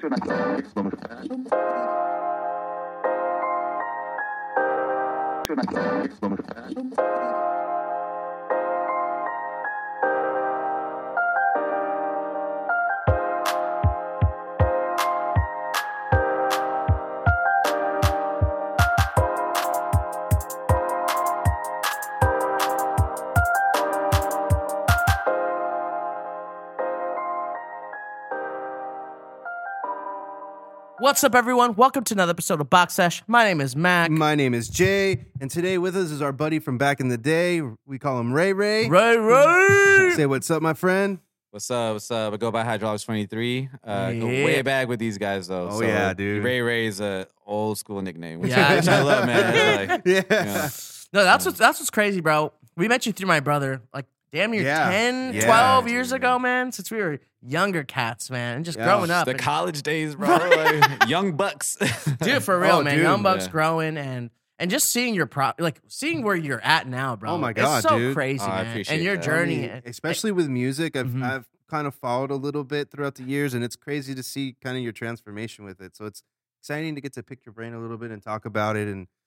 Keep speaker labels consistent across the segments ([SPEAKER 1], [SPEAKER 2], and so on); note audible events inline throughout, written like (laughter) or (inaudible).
[SPEAKER 1] Thank you. What's up, everyone? Welcome to another episode of Box Sesh. My name is Mac.
[SPEAKER 2] My name is Jay, and today with us is our buddy from back in the day. We call him Ray Ray.
[SPEAKER 1] Ray Ray.
[SPEAKER 2] Say what's up, my friend.
[SPEAKER 3] What's up? What's up? I go by Hydraulics 23. Uh, go
[SPEAKER 1] Yeah.
[SPEAKER 3] way back with these guys, though.
[SPEAKER 2] Oh, yeah, dude.
[SPEAKER 3] Ray Ray's a old school nickname, which,
[SPEAKER 1] Yeah.
[SPEAKER 3] which I love, man. Like, (laughs)
[SPEAKER 2] yeah.
[SPEAKER 3] yeah.
[SPEAKER 1] No, that's what's that's what's crazy, bro. We met you through my brother, like damn near
[SPEAKER 2] Yeah.
[SPEAKER 1] 10,
[SPEAKER 2] Yeah,
[SPEAKER 1] 12 years ago, man. Since we were younger cats, man, and just
[SPEAKER 2] Yeah.
[SPEAKER 1] growing up.
[SPEAKER 3] the
[SPEAKER 1] and-
[SPEAKER 3] college days, bro. Like, (laughs) young bucks. (laughs)
[SPEAKER 1] dude, for real,
[SPEAKER 2] Oh,
[SPEAKER 1] man.
[SPEAKER 2] dude.
[SPEAKER 1] Young Bucks
[SPEAKER 3] Yeah.
[SPEAKER 1] growing and and just seeing your pro, like seeing where you're at now, bro.
[SPEAKER 2] Oh my God,
[SPEAKER 1] it's so
[SPEAKER 2] dude.
[SPEAKER 1] crazy,
[SPEAKER 3] Oh, I
[SPEAKER 1] man.
[SPEAKER 3] appreciate
[SPEAKER 1] and your
[SPEAKER 3] that.
[SPEAKER 2] I
[SPEAKER 1] journey,
[SPEAKER 2] mean, especially with music, I've
[SPEAKER 1] Mhm.
[SPEAKER 2] I've kind of followed a little bit throughout the years, and it's crazy to see kind of your transformation with it. So it's exciting to get to pick your brain a little bit and talk about it, and just to hear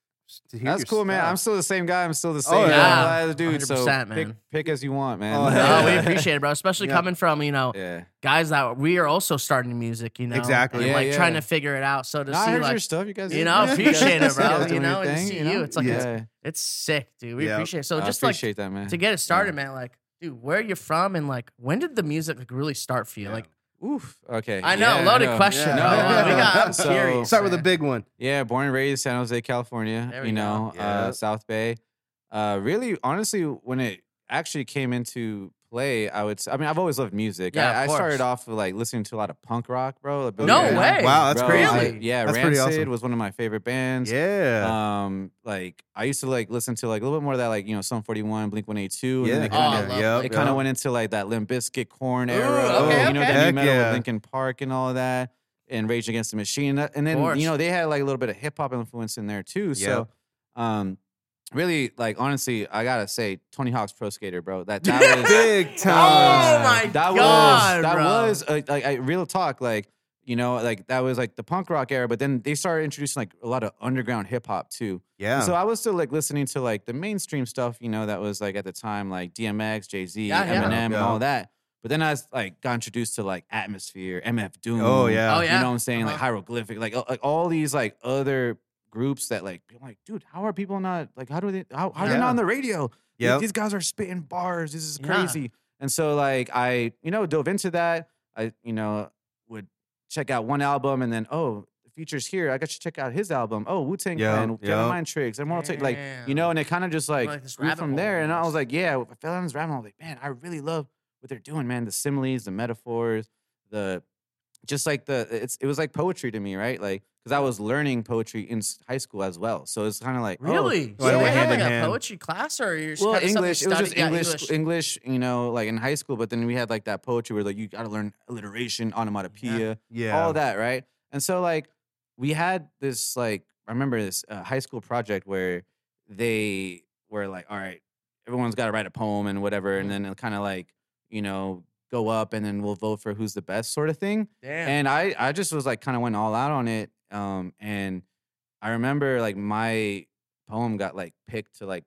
[SPEAKER 3] That's
[SPEAKER 2] your
[SPEAKER 3] cool, man. I'm still the same guy. I'm still the oh, same
[SPEAKER 2] Oh,
[SPEAKER 1] yeah.
[SPEAKER 3] yeah. dude. So
[SPEAKER 1] 100%,
[SPEAKER 3] pick,
[SPEAKER 1] man.
[SPEAKER 3] pick as you want, man.
[SPEAKER 2] Oh,
[SPEAKER 1] Oh,
[SPEAKER 2] yeah. (laughs)
[SPEAKER 1] we appreciate it, bro. Especially
[SPEAKER 2] Yeah.
[SPEAKER 1] coming from you know
[SPEAKER 3] yeah.
[SPEAKER 1] guys that we are also starting music, you know,
[SPEAKER 2] Exactly.
[SPEAKER 1] and,
[SPEAKER 3] Yeah,
[SPEAKER 1] like
[SPEAKER 3] yeah.
[SPEAKER 1] trying to figure it out. So to
[SPEAKER 3] No, I
[SPEAKER 1] see
[SPEAKER 3] heard
[SPEAKER 1] like
[SPEAKER 3] your stuff. You guys,
[SPEAKER 1] you know, (laughs)
[SPEAKER 3] yeah,
[SPEAKER 1] appreciate it, (laughs) bro.
[SPEAKER 3] guys
[SPEAKER 1] You know,
[SPEAKER 3] your
[SPEAKER 1] and to see
[SPEAKER 3] you know?
[SPEAKER 1] you, it's like
[SPEAKER 3] yeah.
[SPEAKER 1] it's sick, dude. We
[SPEAKER 2] Yeah.
[SPEAKER 1] appreciate it. So
[SPEAKER 3] I
[SPEAKER 1] just like
[SPEAKER 3] appreciate that, man.
[SPEAKER 1] to get it started, man. Like, dude, where are you from, and like, when did the music like really start for you? Like,
[SPEAKER 3] Oof. Okay.
[SPEAKER 1] I know,
[SPEAKER 3] Yeah,
[SPEAKER 1] loaded
[SPEAKER 3] know.
[SPEAKER 1] question.
[SPEAKER 2] Yeah.
[SPEAKER 1] bro.
[SPEAKER 2] No,
[SPEAKER 1] we got. I'm
[SPEAKER 3] So-
[SPEAKER 1] curious.
[SPEAKER 2] Start with a big one.
[SPEAKER 3] Yeah, born and raised San Jose, California.
[SPEAKER 1] There
[SPEAKER 3] you know,
[SPEAKER 2] go.
[SPEAKER 3] uh, South Bay. Uh, really, honestly, when it actually came into play, I would. I mean, I've always loved music.
[SPEAKER 1] Yeah, of
[SPEAKER 3] I, I started off with like listening to a lot of punk rock, bro. like
[SPEAKER 1] No
[SPEAKER 3] Joel.
[SPEAKER 1] way.
[SPEAKER 2] Wow, that's
[SPEAKER 3] Bro,
[SPEAKER 2] crazy.
[SPEAKER 3] I- yeah,
[SPEAKER 2] That's
[SPEAKER 3] Rancid
[SPEAKER 2] awesome.
[SPEAKER 3] was one of my favorite bands.
[SPEAKER 2] Yeah.
[SPEAKER 3] Um, like I used to like listen to like a little bit more of that, like you know, Sum Forty One, Blink One Eighty Two,
[SPEAKER 2] yeah.
[SPEAKER 3] and then it
[SPEAKER 1] Oh,
[SPEAKER 3] kind
[SPEAKER 1] I
[SPEAKER 3] of
[SPEAKER 1] love
[SPEAKER 2] yep,
[SPEAKER 3] it kind of
[SPEAKER 2] yep.
[SPEAKER 3] went into like that Limp Bizkit Korn
[SPEAKER 1] Ooh, okay,
[SPEAKER 3] you know,
[SPEAKER 1] okay.
[SPEAKER 3] that nu metal
[SPEAKER 2] yeah.
[SPEAKER 3] with Linkin Park and all of that, and Rage Against the Machine. And then you know they had like a little bit of hip hop influence in there too. So, um, really, like honestly, I gotta say, Tony Hawk's Pro Skater, bro. That that (laughs) was
[SPEAKER 2] Big (laughs) time.
[SPEAKER 1] Oh
[SPEAKER 2] time.
[SPEAKER 1] my
[SPEAKER 3] that
[SPEAKER 1] god,
[SPEAKER 3] was that
[SPEAKER 1] bro.
[SPEAKER 3] was uh, like I, real talk like you know like that was like the punk rock era but then they started introducing like a lot of underground hip hop too
[SPEAKER 2] Yeah.
[SPEAKER 3] so i was still like listening to like the mainstream stuff you know that was like at the time like dmx jay-z
[SPEAKER 1] Yeah, yeah.
[SPEAKER 3] eminem and all that but then i was like got introduced to like atmosphere mf doom
[SPEAKER 2] oh yeah.
[SPEAKER 1] Oh, yeah.
[SPEAKER 3] you know what i'm saying like
[SPEAKER 1] Uh-huh.
[SPEAKER 3] hieroglyphic like like all these like other groups that like I'm like dude how are people not like how do they how, how are they
[SPEAKER 2] Yeah.
[SPEAKER 3] not on the radio These-
[SPEAKER 2] Yep.
[SPEAKER 3] these guys are spitting bars this is
[SPEAKER 1] Yeah.
[SPEAKER 3] crazy and so like I, you know, dove into that. I, you know, would check out one album and then oh, the features here. I got to check out his album. Oh, Wu Tang
[SPEAKER 2] Yeah,
[SPEAKER 3] Clan,
[SPEAKER 2] yeah.
[SPEAKER 3] Kevin Mind Tricks, and Take like you know, and it kind of just like,
[SPEAKER 1] Like
[SPEAKER 3] grew from there. And I was like, yeah, I fell down this rabbit hole. I was like, man, I really love what they're doing, man. The similes, the metaphors, the just like the it's it was like poetry to me, right? Like because I was learning poetry in high school as well. So it's kind of like oh,
[SPEAKER 1] Really?
[SPEAKER 2] So it
[SPEAKER 1] you had like a
[SPEAKER 2] hand.
[SPEAKER 1] poetry class, or you're just
[SPEAKER 3] well
[SPEAKER 1] kinda
[SPEAKER 3] english it was just
[SPEAKER 1] yeah,
[SPEAKER 3] english, english you know like in high school but then we had like that poetry where like you got to learn alliteration onomatopoeia
[SPEAKER 2] yeah.
[SPEAKER 3] all that right and so like we had this like i remember this uh, high school project where they were like all right everyone's got to write a poem and whatever and then kind of like you know go up and then we'll vote for who's the best sort of thing
[SPEAKER 1] Damn.
[SPEAKER 3] and I I just was like kind of went all out on it. Um, and I remember like my poem got like picked to like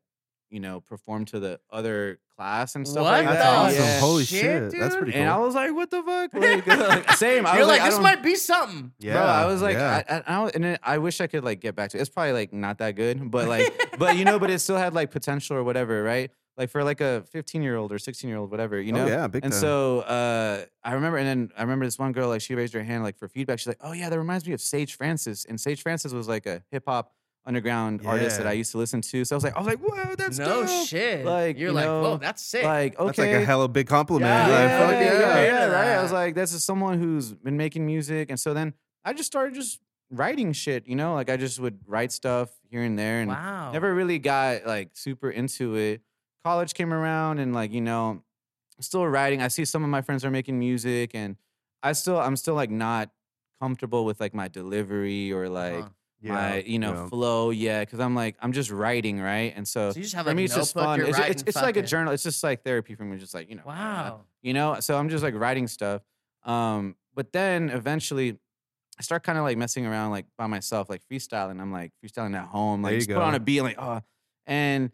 [SPEAKER 3] you know perform to the other class and stuff
[SPEAKER 1] What
[SPEAKER 3] like
[SPEAKER 2] That's
[SPEAKER 3] that.
[SPEAKER 2] awesome.
[SPEAKER 3] Yeah.
[SPEAKER 2] Holy
[SPEAKER 1] shit,
[SPEAKER 2] shit. That's pretty cool.
[SPEAKER 3] And I was like, what the fuck? (laughs) Like, (laughs) like, same. I
[SPEAKER 1] You're
[SPEAKER 3] was
[SPEAKER 1] like,
[SPEAKER 3] I
[SPEAKER 1] this
[SPEAKER 3] don't-
[SPEAKER 1] might be something.
[SPEAKER 2] yeah.
[SPEAKER 3] Bro, I was like,
[SPEAKER 2] yeah.
[SPEAKER 3] I, I, I, and it, I wish I could like get back to. it. It's probably like not that good, but like, but you know, but it still had like potential or whatever, right? Like for like a 15 year old or 16 year old, whatever, you know.
[SPEAKER 2] oh, yeah, big
[SPEAKER 3] And
[SPEAKER 2] time.
[SPEAKER 3] so uh, I remember, and then I remember this one girl, like she raised her hand, like for feedback. She's like, "Oh yeah, that reminds me of Sage Francis." And Sage Francis was like a hip hop underground artist that I used to listen to. So I was like, I was like, "Whoa, that's
[SPEAKER 1] no
[SPEAKER 3] dope."
[SPEAKER 1] shit.
[SPEAKER 3] Like,
[SPEAKER 1] you're
[SPEAKER 3] you
[SPEAKER 1] like, whoa, that's sick.
[SPEAKER 3] Like, okay,
[SPEAKER 2] That's like a hella big compliment.
[SPEAKER 1] Yeah,
[SPEAKER 2] Like,
[SPEAKER 3] yeah,
[SPEAKER 2] fuck
[SPEAKER 3] yeah,
[SPEAKER 2] yeah.
[SPEAKER 3] yeah,
[SPEAKER 1] Yeah.
[SPEAKER 3] right. I was like, this is someone who's been making music, and so then I just started just writing shit. You know, like I just would write stuff here and there, and
[SPEAKER 1] wow.
[SPEAKER 3] never really got like super into it. College came around and like, you know, still writing. I see some of my friends are making music and I still I'm still like not comfortable with like my delivery or like
[SPEAKER 1] Uh-huh.
[SPEAKER 3] my, you know,
[SPEAKER 2] yeah.
[SPEAKER 3] flow yet cuz I'm like I'm just writing, right? And so,
[SPEAKER 1] So you just have
[SPEAKER 3] for
[SPEAKER 1] like
[SPEAKER 3] me it's just fun. It's, it's, it's like a journal. It's just like therapy for me just like, you know. uh,
[SPEAKER 1] Wow.
[SPEAKER 3] you know, so I'm just like writing stuff. Um but then eventually I start kind of like messing around like by myself, like freestyling. I'm like freestyling at home, like just put on a beat, like oh, and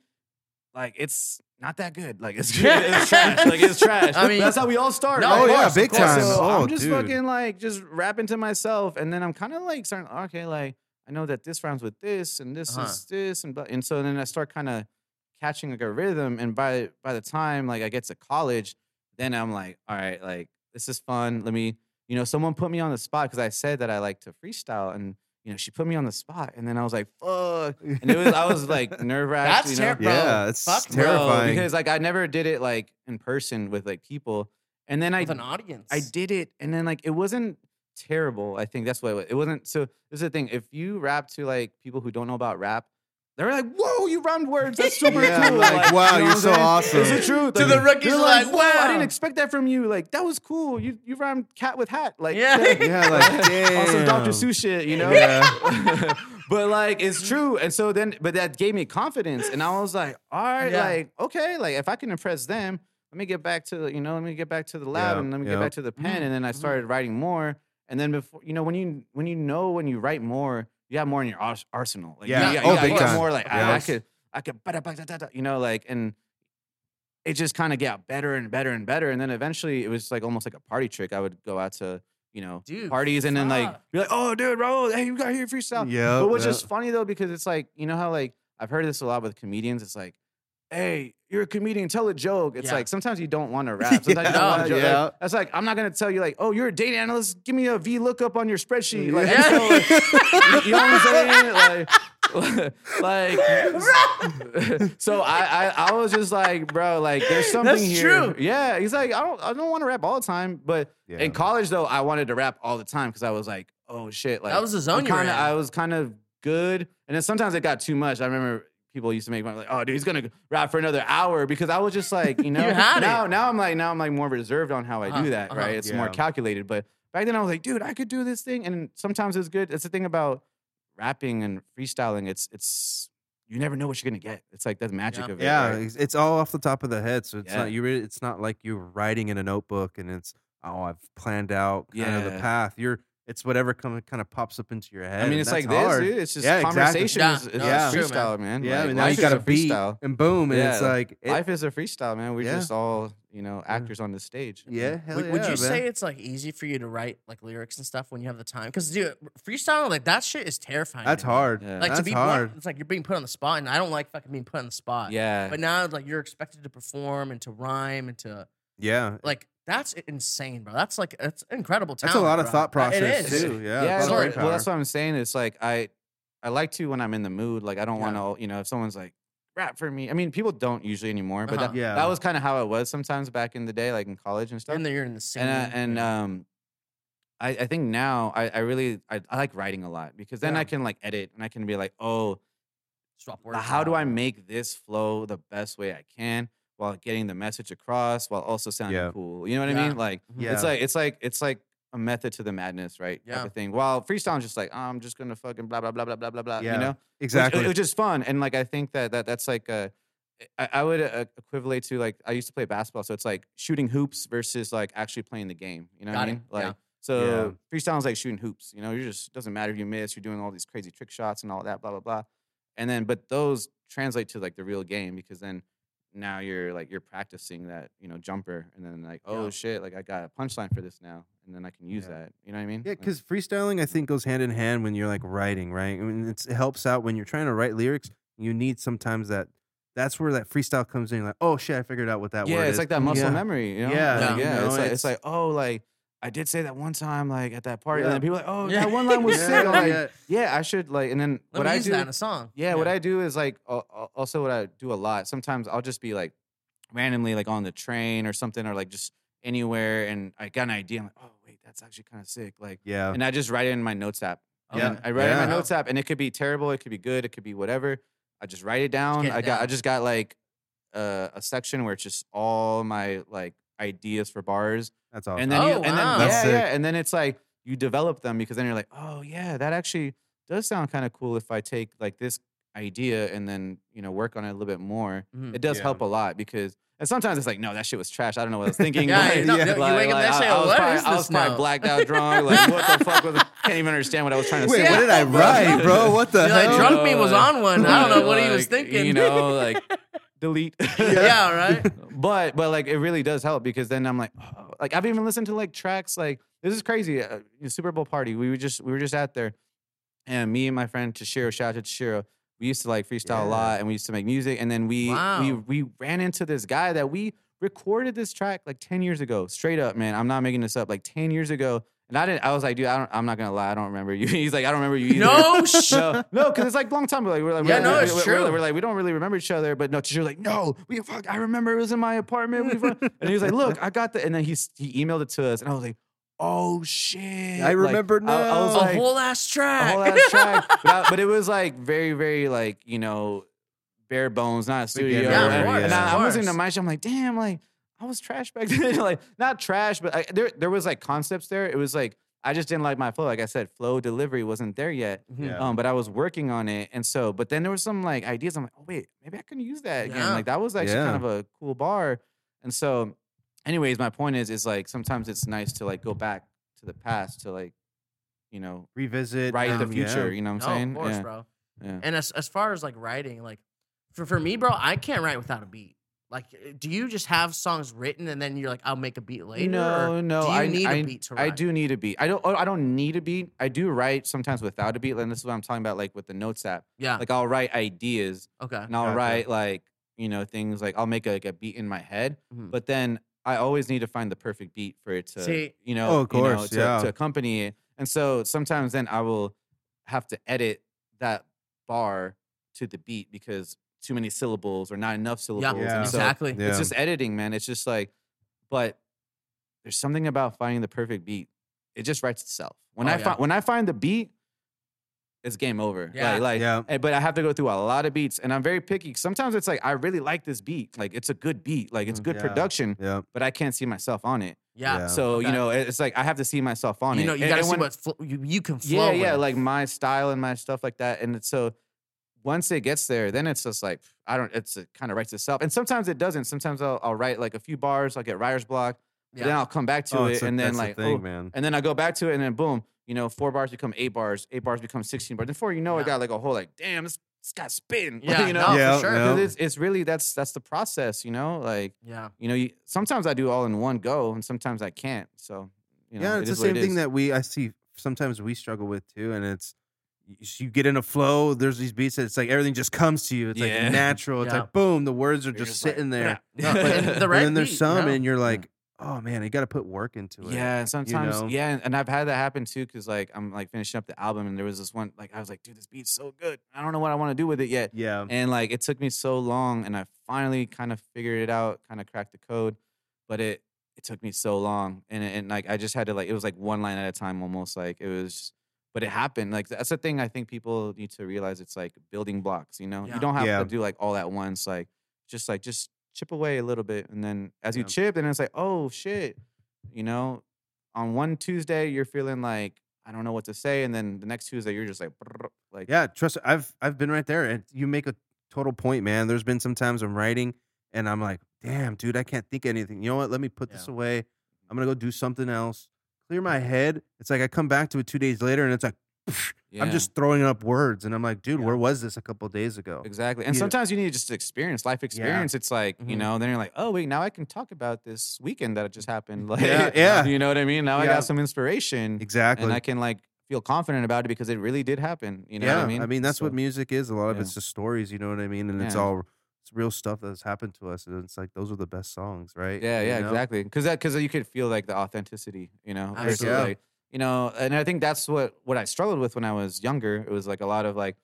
[SPEAKER 3] like it's not that good. Like it's (laughs) it's trash. Like it's trash.
[SPEAKER 1] I mean-
[SPEAKER 3] that's how we all start.
[SPEAKER 1] No,
[SPEAKER 3] right?
[SPEAKER 2] oh yeah, big time.
[SPEAKER 3] So
[SPEAKER 2] oh,
[SPEAKER 3] I'm just
[SPEAKER 2] dude.
[SPEAKER 3] fucking like just rapping to myself, and then I'm kind of like starting. Okay, like I know that this rhymes with this, and this
[SPEAKER 1] Uh-huh.
[SPEAKER 3] is this, and blah- and so then I start kind of catching like a rhythm, and by by the time like I get to college, then I'm like, all right, like this is fun. Let me, you know, someone put me on the spot because I said that I like to freestyle, and you know, she put me on the spot, and then I was like, fuck, (laughs) and it was I was like nerve wracked.
[SPEAKER 1] That's
[SPEAKER 3] you know?
[SPEAKER 1] terrible.
[SPEAKER 2] Yeah, it's
[SPEAKER 1] fuck no.
[SPEAKER 3] Bro,
[SPEAKER 2] terrifying.
[SPEAKER 3] because like I never did it like in person with like people, and then I
[SPEAKER 1] an audience.
[SPEAKER 3] I did it, and then like it wasn't terrible. I think that's what it, was. it wasn't. So this is the thing: if you rap to like people who don't know about rap, they're like, "Whoa, you rhymed words! That's super
[SPEAKER 2] Yeah,
[SPEAKER 3] cool!"
[SPEAKER 2] like, wow,
[SPEAKER 3] you know
[SPEAKER 2] you're so awesome.
[SPEAKER 3] It's the truth.
[SPEAKER 1] To
[SPEAKER 3] Like,
[SPEAKER 1] the rookies,
[SPEAKER 3] they're
[SPEAKER 1] like,
[SPEAKER 3] "Wow, I didn't expect that from you. Like that was cool. You you rhymed cat with hat. Like
[SPEAKER 1] Yeah.
[SPEAKER 2] yeah, like (laughs) damn.
[SPEAKER 3] also Dr. Seuss shit, you know?
[SPEAKER 2] Yeah. (laughs)
[SPEAKER 3] but like it's true. And so then but that gave me confidence. And I was like, all right,
[SPEAKER 1] Yeah.
[SPEAKER 3] like, okay, like if I can impress them, let me get back to, you know, let me get back to the lab
[SPEAKER 2] Yeah,
[SPEAKER 3] and let me
[SPEAKER 2] yeah.
[SPEAKER 3] get back to the pen.
[SPEAKER 1] Mhm,
[SPEAKER 3] And then I
[SPEAKER 1] mhm.
[SPEAKER 3] started writing more. And then before you know, when you when you know when you write more, you have more in your ars- arsenal. Like
[SPEAKER 2] Yeah.
[SPEAKER 3] you,
[SPEAKER 1] Oh,
[SPEAKER 3] you, got- you
[SPEAKER 1] big
[SPEAKER 3] got
[SPEAKER 1] time.
[SPEAKER 3] more like
[SPEAKER 2] Yeah.
[SPEAKER 3] I, I could I could you know, like and it just kind of got better and better and better. And then eventually it was like almost like a party trick. I would go out to, you know,
[SPEAKER 1] Dude,
[SPEAKER 3] parties and then like
[SPEAKER 1] fuck.
[SPEAKER 3] be like, oh dude, bro, hey, you got here freestyle.
[SPEAKER 2] Yeah,
[SPEAKER 3] But what's
[SPEAKER 2] yeah.
[SPEAKER 3] just funny though, because it's like, you know how like I've heard this a lot with comedians. It's like, hey, you're a comedian, tell a joke. It's
[SPEAKER 1] Yeah.
[SPEAKER 3] like sometimes you don't want to (laughs) rap. Sometimes you don't want to joke.
[SPEAKER 2] yeah.
[SPEAKER 3] Like, that's like, I'm not gonna tell you like, oh, you're a data analyst. Give me a VLOOKUP on your spreadsheet. Like,
[SPEAKER 2] Yeah.
[SPEAKER 3] So, like, you know what I'm saying? (laughs) Like, (laughs) like so I, I I was just like, bro, like there's something
[SPEAKER 1] That's
[SPEAKER 3] here.
[SPEAKER 1] true.
[SPEAKER 3] Yeah. He's like, I don't I don't want to rap all the time. But
[SPEAKER 2] Yeah.
[SPEAKER 3] in college though, I wanted to rap all the time because I was like, oh shit. Like
[SPEAKER 1] That was the zone you were.
[SPEAKER 3] I was kind of good. And then sometimes it got too much. I remember people used to make fun like, oh dude, he's gonna rap for another hour because I was just like, you (laughs) know,
[SPEAKER 1] had
[SPEAKER 3] now
[SPEAKER 1] it.
[SPEAKER 3] now I'm like now I'm like more reserved on how I
[SPEAKER 1] Uh-huh,
[SPEAKER 3] do that,
[SPEAKER 1] uh-huh.
[SPEAKER 3] right? It's more calculated. But back then I was like, dude, I could do this thing. And sometimes it's good. It's the thing about rapping and freestyling. It's it's you never know what you're gonna get. It's like the magic
[SPEAKER 1] Yeah.
[SPEAKER 3] of it.
[SPEAKER 2] Yeah,
[SPEAKER 3] right?
[SPEAKER 2] it's, it's all off the top of the head. So it's
[SPEAKER 3] Yeah.
[SPEAKER 2] not you. Really, it's not like you're writing in a notebook and it's oh I've planned out kind of the path. You're it's whatever kind of kind of pops up into your head.
[SPEAKER 3] I mean, it's
[SPEAKER 2] that's
[SPEAKER 3] like
[SPEAKER 2] hard.
[SPEAKER 3] this, dude. It's just
[SPEAKER 2] Yeah,
[SPEAKER 3] conversation.
[SPEAKER 1] Yeah,
[SPEAKER 3] is, is
[SPEAKER 1] no,
[SPEAKER 2] it's
[SPEAKER 3] a
[SPEAKER 1] man.
[SPEAKER 3] freestyle, man.
[SPEAKER 2] Yeah,
[SPEAKER 3] Like,
[SPEAKER 2] and now you got a beat
[SPEAKER 3] freestyle.
[SPEAKER 2] and boom, and it's like it-
[SPEAKER 3] Life is a freestyle, man. We're
[SPEAKER 2] Yeah.
[SPEAKER 3] just all you know actors on the stage.
[SPEAKER 2] yeah, hell
[SPEAKER 1] Would,
[SPEAKER 2] yeah,
[SPEAKER 1] would you
[SPEAKER 2] man.
[SPEAKER 1] say it's like easy for you to write like lyrics and stuff when you have the time? Because dude, freestyle like that shit is terrifying.
[SPEAKER 2] that's
[SPEAKER 1] to me.
[SPEAKER 2] hard?
[SPEAKER 3] Yeah.
[SPEAKER 1] Like
[SPEAKER 2] that's
[SPEAKER 1] to be
[SPEAKER 2] hard.
[SPEAKER 1] blunt, it's like you're being put on the spot, and I don't like fucking being put on the spot.
[SPEAKER 3] Yeah.
[SPEAKER 1] But now, like you're expected to perform and to rhyme and to
[SPEAKER 2] yeah,
[SPEAKER 1] like that's insane, bro. That's like it's incredible.
[SPEAKER 2] that's a
[SPEAKER 1] talent,
[SPEAKER 2] lot of
[SPEAKER 1] bro.
[SPEAKER 2] thought process
[SPEAKER 1] It is.
[SPEAKER 2] too. Yeah,
[SPEAKER 3] yeah,
[SPEAKER 2] it's a lot of
[SPEAKER 3] like, well, that's what I'm saying. It's like I, I like to when I'm in the mood. Like I don't
[SPEAKER 1] Yeah.
[SPEAKER 3] want to, you know, if someone's like rap for me. I mean, people don't usually anymore, but
[SPEAKER 1] Uh-huh.
[SPEAKER 3] that,
[SPEAKER 2] Yeah.
[SPEAKER 3] that was kind of how it was sometimes back in the day, like in college and stuff.
[SPEAKER 1] And then you're in the scene.
[SPEAKER 3] and uh, and um, I I think now I I really I, I like writing a lot because then
[SPEAKER 1] Yeah.
[SPEAKER 3] I can like edit and I can be like, oh,
[SPEAKER 1] swap words.
[SPEAKER 3] how do. I make this flow the best way I can while getting the message across while also sounding
[SPEAKER 2] Yeah.
[SPEAKER 3] cool? You know what I mean? Like
[SPEAKER 2] Yeah.
[SPEAKER 3] it's like it's like it's like a method to the madness, right? Type
[SPEAKER 1] Yeah.
[SPEAKER 3] of thing. While freestyling is just like, oh, I'm just gonna fucking blah blah blah blah blah blah blah.
[SPEAKER 2] Yeah.
[SPEAKER 3] You know? Which-
[SPEAKER 2] exactly.
[SPEAKER 3] It, was just fun. And like I think that that that's like uh I, I would uh, equivalate to like I used to play basketball, so it's like shooting hoops versus like actually playing the game. You know what I mean? Like
[SPEAKER 1] Yeah.
[SPEAKER 3] so freestyle is like shooting hoops. You know, you just doesn't matter if you miss, you're doing all these crazy trick shots and all that, blah, blah, blah. And then but those translate to like the real game because then now you're like you're practicing that, you know, jumper and then like, oh
[SPEAKER 1] Yeah.
[SPEAKER 3] shit, like I got a punchline for this now. And then I can use
[SPEAKER 2] Yeah.
[SPEAKER 3] that. You know what I mean?
[SPEAKER 2] Yeah,
[SPEAKER 3] Like,
[SPEAKER 2] because freestyling, I think, goes hand in hand when you're like writing, right? I mean, it's, it helps out when you're trying to write lyrics. You need sometimes that. That's where that freestyle comes in. You're like, oh shit, I figured out what that
[SPEAKER 3] yeah,
[SPEAKER 2] word
[SPEAKER 3] it's
[SPEAKER 2] is.
[SPEAKER 3] like that muscle
[SPEAKER 2] Yeah.
[SPEAKER 3] memory. You know?
[SPEAKER 2] Yeah,
[SPEAKER 3] Like,
[SPEAKER 1] you
[SPEAKER 3] yeah.
[SPEAKER 2] know,
[SPEAKER 3] it's like
[SPEAKER 2] it's-
[SPEAKER 3] it's like oh, like I did say that one time, like at that party,
[SPEAKER 2] Yeah.
[SPEAKER 3] and then people are like, oh,
[SPEAKER 1] Yeah.
[SPEAKER 3] that one line was (laughs)
[SPEAKER 2] Yeah,
[SPEAKER 3] sick. I'm like,
[SPEAKER 2] yeah.
[SPEAKER 3] yeah, I should like, and then
[SPEAKER 1] Let
[SPEAKER 3] what I
[SPEAKER 1] use
[SPEAKER 3] do,
[SPEAKER 1] that in a song.
[SPEAKER 3] yeah, what I do is like al- al- also what I do a lot. Sometimes I'll just be like randomly like on the train or something, or like just anywhere, and I got an idea. I'm like, oh wait, that's actually kind of sick. Like,
[SPEAKER 2] Yeah.
[SPEAKER 3] and I just write it in my notes app. And I write it in my notes app, and it could be terrible, it could be good, it could be whatever. I just write it down. I got I just got like uh, a section where it's just all my like ideas for bars,
[SPEAKER 2] That's awesome.
[SPEAKER 3] and then
[SPEAKER 1] Oh,
[SPEAKER 3] you, and then
[SPEAKER 1] wow.
[SPEAKER 3] yeah,
[SPEAKER 2] That's sick.
[SPEAKER 3] yeah, and then it's like you develop them because then you're like, oh yeah, that actually does sound kind of cool if I take like this idea and then you know work on it a little bit more.
[SPEAKER 1] Mhm.
[SPEAKER 3] It does
[SPEAKER 2] Yeah.
[SPEAKER 3] help a lot because And sometimes it's like, no, that shit was trash. I don't know what I was thinking. (laughs)
[SPEAKER 1] Yeah,
[SPEAKER 3] Like, (laughs)
[SPEAKER 1] you know,
[SPEAKER 2] Yeah.
[SPEAKER 1] you wake up next
[SPEAKER 3] I,
[SPEAKER 1] day,
[SPEAKER 3] I was
[SPEAKER 1] what
[SPEAKER 3] probably, I was probably blacked out drunk. Like, (laughs) what the fuck was? It? Can't even understand what I was trying to
[SPEAKER 2] Wait,
[SPEAKER 3] say.
[SPEAKER 2] what did I write, bro? What the
[SPEAKER 1] You're like, drunk me was on one. I don't know what he was thinking.
[SPEAKER 3] You know, like delete. (laughs) (laughs)
[SPEAKER 1] yeah, right.
[SPEAKER 3] but but like it really does help because then I'm like, oh, like I've even listened to like tracks like this is crazy. Uh, Super Bowl party. We were just we were just out there, and me and my friend Tashiro, shout out to Tashiro. We used to like freestyle
[SPEAKER 2] Yeah.
[SPEAKER 3] a lot, and we used to make music. And then we we we ran into this guy that we recorded this track like ten years ago. Straight up, man. I'm not making this up. Like ten years ago. And I didn't. I was like, dude, I don't, I'm not gonna lie. I don't remember you. (laughs) He's like, I don't remember you either.
[SPEAKER 1] No (laughs) shit.
[SPEAKER 3] No, no, because it's like long time. We're like, we're like,
[SPEAKER 1] Yeah,
[SPEAKER 3] we're,
[SPEAKER 1] no,
[SPEAKER 3] we're,
[SPEAKER 1] it's
[SPEAKER 3] we're,
[SPEAKER 1] true.
[SPEAKER 3] We're, like, we don't really remember each other, but no, you're like, no, we fuck. I remember it was in my apartment. We fuck. (laughs) and he was like, look, I got the, and then he he emailed it to us, and I was like, oh shit,
[SPEAKER 2] I
[SPEAKER 3] Like,
[SPEAKER 2] remember
[SPEAKER 3] I, I was
[SPEAKER 2] now.
[SPEAKER 1] A
[SPEAKER 3] like,
[SPEAKER 1] whole ass
[SPEAKER 3] a whole ass track, but, I- but it was like very, very like you know, bare bones, not a studio.
[SPEAKER 1] Yeah, of course,
[SPEAKER 3] and
[SPEAKER 1] of
[SPEAKER 3] I, I'm listening to my shit. I'm like, damn, like I was trash back (laughs) then. like not trash, but I, there there was like concepts there. It was like I just didn't like my flow. Like I said, flow delivery wasn't there yet.
[SPEAKER 1] Mhm.
[SPEAKER 2] Yeah.
[SPEAKER 3] Um, but I was working on it, and so, but then there was some like ideas. I'm like, oh wait, maybe I can use that again.
[SPEAKER 1] Yeah.
[SPEAKER 3] Like that was actually
[SPEAKER 2] Yeah.
[SPEAKER 3] kind of a cool bar. And so, anyways, my point is, is like sometimes it's nice to like go back to the past to like, you know,
[SPEAKER 2] Revisit.
[SPEAKER 3] write the
[SPEAKER 2] um,
[SPEAKER 3] future.
[SPEAKER 2] yeah.
[SPEAKER 3] You know what I'm saying?
[SPEAKER 1] of course,
[SPEAKER 3] yeah.
[SPEAKER 1] bro.
[SPEAKER 3] yeah.
[SPEAKER 1] And as as far as like writing, like for for me, bro, I can't write without a beat. Like, do you just have songs written and then you're like, I'll make a beat later?
[SPEAKER 3] No,
[SPEAKER 1] or
[SPEAKER 3] no.
[SPEAKER 1] Do you
[SPEAKER 3] I
[SPEAKER 1] need
[SPEAKER 3] I,
[SPEAKER 1] a beat to write?
[SPEAKER 3] I do need a beat. I don't. Oh, I don't need a beat. I do write sometimes without a beat. And this is what I'm talking about, like with the notes app.
[SPEAKER 1] Yeah.
[SPEAKER 3] Like I'll write ideas,
[SPEAKER 1] okay.
[SPEAKER 3] and I'll
[SPEAKER 2] Gotcha.
[SPEAKER 3] write like you know things like I'll make a, like a beat in my head,
[SPEAKER 1] Mhm.
[SPEAKER 3] but then I always need to find the perfect beat for it to
[SPEAKER 1] See-
[SPEAKER 3] you know
[SPEAKER 2] Oh, of
[SPEAKER 3] you know,
[SPEAKER 2] course,
[SPEAKER 3] to,
[SPEAKER 2] yeah.
[SPEAKER 3] to accompany it. And so sometimes then I will have to edit that bar to the beat because too many syllables or not enough syllables.
[SPEAKER 2] Yeah.
[SPEAKER 3] And so
[SPEAKER 1] exactly.
[SPEAKER 2] Yeah.
[SPEAKER 3] it's just editing, man. It's just like, but there's something about finding the perfect beat. It just writes itself. When
[SPEAKER 1] Oh,
[SPEAKER 3] I
[SPEAKER 1] yeah.
[SPEAKER 3] find when I find the beat, it's game over.
[SPEAKER 1] Yeah.
[SPEAKER 3] Like, like
[SPEAKER 2] Yeah.
[SPEAKER 3] eh, but I have to go through a lot of beats, and I'm very picky. Sometimes it's like I really like this beat, like it's a good beat, like it's
[SPEAKER 1] Mm,
[SPEAKER 3] good
[SPEAKER 2] Yeah.
[SPEAKER 3] production,
[SPEAKER 2] Yeah.
[SPEAKER 3] but I can't see myself on it.
[SPEAKER 1] Yeah.
[SPEAKER 2] Yeah.
[SPEAKER 3] So you know, it's like I have to see myself on
[SPEAKER 1] You
[SPEAKER 3] it.
[SPEAKER 1] You know, you
[SPEAKER 3] And-
[SPEAKER 1] gotta
[SPEAKER 3] and
[SPEAKER 1] see
[SPEAKER 3] when-
[SPEAKER 1] what fl- you, you can flow.
[SPEAKER 3] yeah, yeah,
[SPEAKER 1] with.
[SPEAKER 3] like my style and my stuff like that. And it's so once it gets there, then it's just like I don't. It's it kind of writes itself, and sometimes it doesn't. Sometimes I'll, I'll write like a few bars. I'll get writer's block,
[SPEAKER 1] yeah.
[SPEAKER 3] then I'll come back to
[SPEAKER 2] Oh,
[SPEAKER 3] it,
[SPEAKER 2] a-
[SPEAKER 3] and then like
[SPEAKER 2] thing,
[SPEAKER 3] oh,
[SPEAKER 2] man.
[SPEAKER 3] and then I go back to it, and then boom, you know, four bars become eight bars, eight bars become sixteen bars. Before you know,
[SPEAKER 1] Yeah.
[SPEAKER 3] it got like a whole like, damn, this, this got spin. (laughs)
[SPEAKER 1] Yeah,
[SPEAKER 3] you know,
[SPEAKER 1] no,
[SPEAKER 2] Yeah,
[SPEAKER 1] for sure.
[SPEAKER 2] yeah.
[SPEAKER 3] 'Cause it's it's really that's that's the process. You know, like
[SPEAKER 1] Yeah.
[SPEAKER 3] you know, you, sometimes I do all in one go, and sometimes I can't. So you know,
[SPEAKER 2] yeah,
[SPEAKER 3] it
[SPEAKER 2] it's the
[SPEAKER 3] is it
[SPEAKER 2] same thing that we I see sometimes we struggle with too, and it's you- you get in a flow. There's these beats that it's like everything just comes to you. It's
[SPEAKER 3] Yeah.
[SPEAKER 2] like (laughs) natural. It's
[SPEAKER 1] Yeah.
[SPEAKER 2] like boom, the words are
[SPEAKER 3] You're
[SPEAKER 2] just,
[SPEAKER 3] just like,
[SPEAKER 2] sitting there. (laughs)
[SPEAKER 1] No,
[SPEAKER 3] But-
[SPEAKER 1] and the
[SPEAKER 2] But
[SPEAKER 1] right
[SPEAKER 2] then there's
[SPEAKER 1] beat,
[SPEAKER 2] some,
[SPEAKER 1] no.
[SPEAKER 2] and you're like, oh man, you got to put work into it.
[SPEAKER 3] Yeah, and sometimes
[SPEAKER 2] know?
[SPEAKER 3] yeah, and I've had that happen too because like I'm like finishing up the album and there was this one like I was like, dude, this beat's so good. I don't know what I want to do with it yet.
[SPEAKER 2] yeah,
[SPEAKER 3] And like it took me so long and I finally kind of figured it out, kind of cracked the code, but it it took me so long and and like I just had to like it was like one line at a time almost like it was but it happened. Like that's the thing I think people need to realize it's like building blocks, you know.
[SPEAKER 1] Yeah.
[SPEAKER 3] You don't have
[SPEAKER 2] Yeah.
[SPEAKER 3] to do like all at once like just like just chip away a little bit and then as you chip then it's like, "Oh shit." You know, on one Tuesday you're feeling like I don't know what to say and then the next Tuesday you're just like like
[SPEAKER 2] yeah. Trust. I've I've been right there, and you make a total point, man. There's been some times I'm writing, and I'm like, damn, dude, I can't think of anything. You know what? Let me put this away. I'm gonna go do something else. Clear my head. It's like I come back to it two days later, and it's like. (laughs) I'm just throwing up words, and I'm like, dude,
[SPEAKER 1] Yeah.
[SPEAKER 2] where was this a couple days ago?
[SPEAKER 3] Exactly. And
[SPEAKER 2] You-
[SPEAKER 3] sometimes you need to just experience life experience. It's like, you
[SPEAKER 1] Mhm.
[SPEAKER 3] know, then you're like, oh, wait, now I can talk about this weekend that just happened. (laughs) Like,
[SPEAKER 2] Yeah, yeah.
[SPEAKER 3] You know what I mean? Now I got some inspiration
[SPEAKER 2] Exactly.
[SPEAKER 3] and I can like feel confident about it because it really did happen. You know
[SPEAKER 2] yeah,
[SPEAKER 3] what I mean?
[SPEAKER 2] I mean, that's what music is. A lot of
[SPEAKER 3] yeah.
[SPEAKER 2] it's just stories. You know what I mean? And it's all real stuff that's happened to us. And it's like those are the best songs, right?
[SPEAKER 3] Yeah,
[SPEAKER 2] You
[SPEAKER 3] yeah,
[SPEAKER 2] know?
[SPEAKER 3] exactly. Because that because you could feel like the authenticity, you know, oh, versus
[SPEAKER 1] Absolutely.
[SPEAKER 3] like you know, and I think that's what what I struggled with when I was younger. It was like a lot of like,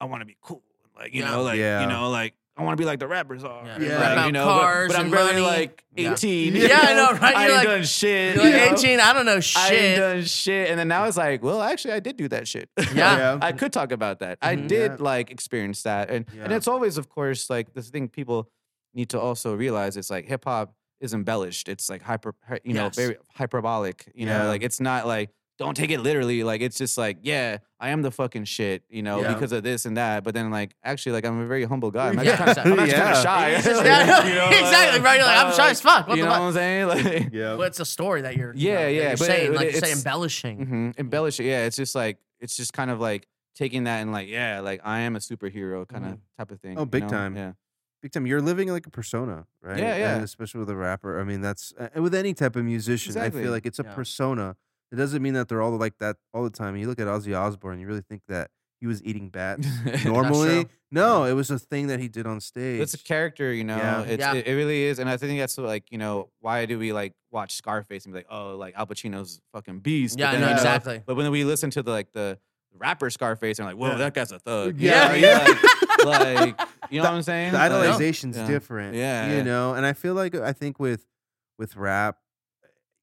[SPEAKER 3] I want to be cool, like you
[SPEAKER 1] Yeah.
[SPEAKER 3] know, like
[SPEAKER 2] Yeah.
[SPEAKER 3] you know, like I want to be like the rappers are,
[SPEAKER 1] Yeah.
[SPEAKER 2] Yeah.
[SPEAKER 3] like,
[SPEAKER 1] About
[SPEAKER 3] you know,
[SPEAKER 1] cars
[SPEAKER 3] but, but I'm
[SPEAKER 1] and
[SPEAKER 3] barely
[SPEAKER 1] money.
[SPEAKER 3] like 18.
[SPEAKER 1] Yeah, I know, right? (laughs)
[SPEAKER 3] I
[SPEAKER 1] You're
[SPEAKER 3] ain't
[SPEAKER 1] like-
[SPEAKER 3] done shit.
[SPEAKER 1] You're
[SPEAKER 3] you
[SPEAKER 1] like
[SPEAKER 3] know?
[SPEAKER 1] 18, I don't know shit.
[SPEAKER 3] I ain't
[SPEAKER 1] shit.
[SPEAKER 3] done shit. And then now it's like, well, actually, I did do that shit. (laughs)
[SPEAKER 1] Yeah.
[SPEAKER 2] Yeah.
[SPEAKER 3] I could talk about that. I
[SPEAKER 1] Mhm.
[SPEAKER 3] did
[SPEAKER 2] Yeah.
[SPEAKER 3] like experience that. And and it's always, of course, like this thing people need to also realize it's like hip hop is embellished. It's like hyper, you know,
[SPEAKER 1] Yes.
[SPEAKER 3] very hyperbolic. You know, like it's not like don't take it literally. Like it's just like, yeah, I am the fucking shit, you know,
[SPEAKER 1] Yeah.
[SPEAKER 3] because of this and that. But then like, actually, like I'm a very humble guy. I'm
[SPEAKER 1] Yeah,
[SPEAKER 3] actually kind of, I'm actually kind
[SPEAKER 2] Yeah.
[SPEAKER 3] of shy. (laughs)
[SPEAKER 1] It's just- (laughs)
[SPEAKER 3] Like,
[SPEAKER 1] yeah,
[SPEAKER 3] you know, (laughs)
[SPEAKER 1] exactly, right? You're like, I'm shy as fuck. What
[SPEAKER 3] you
[SPEAKER 1] the
[SPEAKER 3] know
[SPEAKER 1] fuck?
[SPEAKER 3] what I'm saying? Like,
[SPEAKER 2] Yeah.
[SPEAKER 1] Well, it's a story that you're, you
[SPEAKER 3] Yeah,
[SPEAKER 1] know, that
[SPEAKER 3] yeah,
[SPEAKER 1] you're
[SPEAKER 3] but
[SPEAKER 1] saying,
[SPEAKER 3] it-
[SPEAKER 1] like you say,
[SPEAKER 3] it's-
[SPEAKER 1] embellishing.
[SPEAKER 3] mhm, embellish it. Yeah, it's just like it's just kind of like taking that and like, yeah, like I am a superhero kind of type of thing.
[SPEAKER 2] Oh,
[SPEAKER 3] you
[SPEAKER 2] big
[SPEAKER 3] know?
[SPEAKER 2] time.
[SPEAKER 3] Yeah.
[SPEAKER 2] Big time. You're living like a persona, right?
[SPEAKER 3] Yeah, yeah.
[SPEAKER 2] And especially with a rapper. I mean, that's uh, with any type of musician. I
[SPEAKER 3] Exactly.
[SPEAKER 2] feel like it's a
[SPEAKER 1] Yeah.
[SPEAKER 2] persona. It doesn't mean that they're all like that all the time. You look at Ozzy Osbourne, you really think that he was eating (laughs) bats normally.
[SPEAKER 1] true.
[SPEAKER 2] No, it was a thing that he did on stage.
[SPEAKER 3] It's a character, you know.
[SPEAKER 2] Yeah.
[SPEAKER 3] It's,
[SPEAKER 1] Yeah.
[SPEAKER 3] It, it really is, and I think that's like you know why do we like watch Scarface and be like, oh, like Al Pacino's fucking beast.
[SPEAKER 1] Yeah,
[SPEAKER 3] but
[SPEAKER 1] I
[SPEAKER 3] then,
[SPEAKER 1] know
[SPEAKER 3] you know,
[SPEAKER 1] exactly.
[SPEAKER 3] But when we listen to the like the rapper Scarface, and like, whoa,
[SPEAKER 2] Yeah.
[SPEAKER 3] that guy's a thug.
[SPEAKER 2] Yeah,
[SPEAKER 3] You know, (laughs)
[SPEAKER 2] yeah.
[SPEAKER 3] Like, like, you know what I'm saying?
[SPEAKER 2] the
[SPEAKER 3] Like,
[SPEAKER 2] idolization's
[SPEAKER 3] yeah.
[SPEAKER 2] different.
[SPEAKER 3] Yeah,
[SPEAKER 2] You know, and I feel like I think with with rap,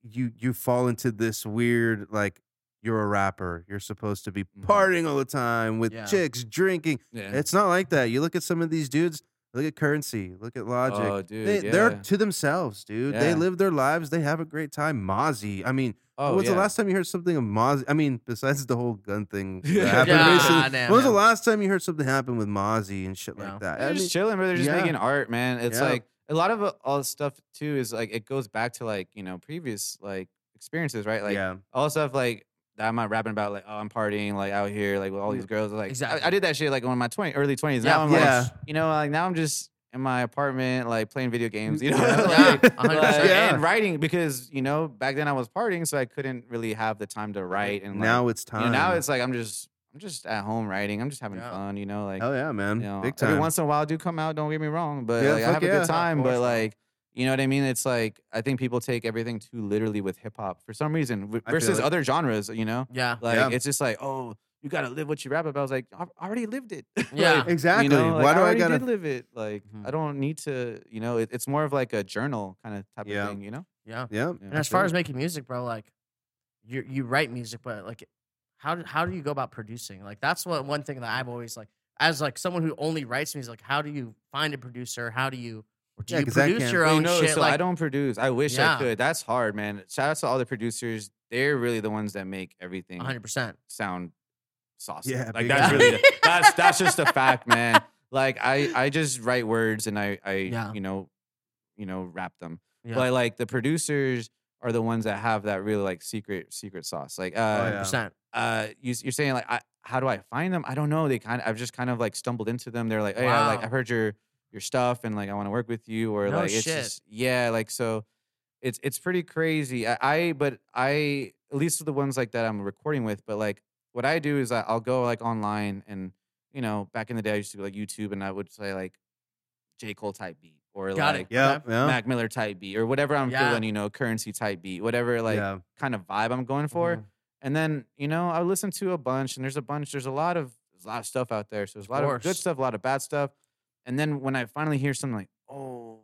[SPEAKER 2] you you fall into this weird like you're a rapper. You're supposed to be
[SPEAKER 3] Mhm.
[SPEAKER 2] partying all the time with
[SPEAKER 1] Yeah.
[SPEAKER 2] chicks, drinking.
[SPEAKER 3] yeah.
[SPEAKER 2] It's not like that. You look at some of these dudes. Look at Curren$y. Look at Logic.
[SPEAKER 3] Oh, dude,
[SPEAKER 2] they, They're
[SPEAKER 3] yeah.
[SPEAKER 2] to themselves, dude. They
[SPEAKER 3] Yeah.
[SPEAKER 2] live their lives. They have a great time. Mozzy. I mean,
[SPEAKER 3] oh,
[SPEAKER 2] was
[SPEAKER 3] yeah.
[SPEAKER 2] the last time you heard something of Mozzy? I mean, besides the whole gun thing (laughs) that
[SPEAKER 3] Yeah.
[SPEAKER 2] happened
[SPEAKER 1] Yeah,
[SPEAKER 2] recently.
[SPEAKER 1] damn,
[SPEAKER 2] when was the last time you heard something happen with Mozzy and shit like that?
[SPEAKER 3] They're
[SPEAKER 2] I
[SPEAKER 3] just
[SPEAKER 2] mean,
[SPEAKER 3] chilling, bro. They're just
[SPEAKER 2] yeah.
[SPEAKER 3] making art, man. It's
[SPEAKER 2] Yeah.
[SPEAKER 3] like a lot of uh, all the stuff too is like it goes back to like you know previous like experiences, right? Like
[SPEAKER 2] yeah.
[SPEAKER 3] all stuff like that I'm not rapping about, like oh I'm partying like out here like with all these girls. Like
[SPEAKER 1] Exactly.
[SPEAKER 3] I, I did that shit like in my twenty early twenties.
[SPEAKER 1] Yeah,
[SPEAKER 3] Now I'm
[SPEAKER 2] Yeah.
[SPEAKER 3] like you know like now I'm just in my apartment like playing video games. You (laughs) know. Like, like,
[SPEAKER 2] Yeah.
[SPEAKER 3] and writing because you know back then I was partying, so I couldn't really have the time to write. And like,
[SPEAKER 2] now it's
[SPEAKER 3] you
[SPEAKER 2] time.
[SPEAKER 3] know, now it's like I'm just I'm just at home writing. I'm just having
[SPEAKER 1] Yeah.
[SPEAKER 3] fun. You know, like
[SPEAKER 2] hell yeah, man,
[SPEAKER 3] you know,
[SPEAKER 2] big
[SPEAKER 3] every once in a while, I do come out. Don't get me wrong, but
[SPEAKER 2] Yeah,
[SPEAKER 3] like, I
[SPEAKER 2] fuck
[SPEAKER 3] have a good time. But like, you know what I mean? It's like I think people take everything too literally with hip hop for some reason w-
[SPEAKER 2] I feel
[SPEAKER 3] versus
[SPEAKER 2] it.
[SPEAKER 3] other genres. You know,
[SPEAKER 1] Yeah.
[SPEAKER 3] like
[SPEAKER 2] Yeah.
[SPEAKER 3] it's just like, oh, you gotta live what you rap about. I was like, I I already lived it. (laughs)
[SPEAKER 1] Yeah.
[SPEAKER 3] Like,
[SPEAKER 2] exactly.
[SPEAKER 3] You know, like,
[SPEAKER 2] Why do I,
[SPEAKER 3] already
[SPEAKER 2] gotta?
[SPEAKER 3] did live it? Like
[SPEAKER 1] Mhm.
[SPEAKER 3] I don't need to. You know, it, it's more of like a journal kind of type
[SPEAKER 2] Yeah.
[SPEAKER 3] of thing. You know.
[SPEAKER 1] Yeah.
[SPEAKER 2] Yeah.
[SPEAKER 3] Yeah.
[SPEAKER 1] And as far as making music, bro, like you you write music, but like how do, how do you go about producing? Like that's what one thing that I've always like as like someone who only writes music, like how do you find a producer? How do you do
[SPEAKER 2] Yeah,
[SPEAKER 1] you
[SPEAKER 2] 'cause that
[SPEAKER 1] produce your
[SPEAKER 3] Well, you
[SPEAKER 1] own
[SPEAKER 3] know,
[SPEAKER 1] shit?
[SPEAKER 3] so
[SPEAKER 1] like
[SPEAKER 3] I don't produce. I wish
[SPEAKER 1] Yeah.
[SPEAKER 3] I could. That's hard, man. Shout out to all the producers. They're really the ones that make everything
[SPEAKER 1] 100. percent
[SPEAKER 3] sound saucy.
[SPEAKER 2] Yeah,
[SPEAKER 3] like that's
[SPEAKER 1] time.
[SPEAKER 3] really the- (laughs) that's that's just a fact, man. Like I I just write words and I I
[SPEAKER 1] Yeah.
[SPEAKER 3] you know you know rap them.
[SPEAKER 1] Yeah.
[SPEAKER 3] But like the producers are the ones that have that really like secret secret sauce. Like uh
[SPEAKER 2] Oh, yeah.
[SPEAKER 1] percent.
[SPEAKER 3] uh you, you're saying like I, how do I find them? I don't know. They kind of I've just kind of like stumbled into them. They're like, hey, I, like I've heard your your stuff and like I want to work with you or
[SPEAKER 1] No
[SPEAKER 3] like it's just yeah like so it's it's pretty crazy. I, I but I at least with the ones like that I'm recording with. But like what I do is I, I'll go like online and you know back in the day I used to go like YouTube and I would say like J Cole type beat or
[SPEAKER 1] Got
[SPEAKER 3] like
[SPEAKER 2] Yeah. Yeah.
[SPEAKER 3] Mac Miller type beat or whatever I'm
[SPEAKER 1] Yeah.
[SPEAKER 3] feeling. You know Curren$y type beat whatever like
[SPEAKER 2] yeah.
[SPEAKER 3] kind of vibe I'm going for.
[SPEAKER 1] Mhm.
[SPEAKER 3] And then, you know, I listen to a bunch and there's a bunch, there's a lot of there's a lot of stuff out there. So there's a lot of good stuff, a lot of bad stuff. And then when I finally hear something like, oh,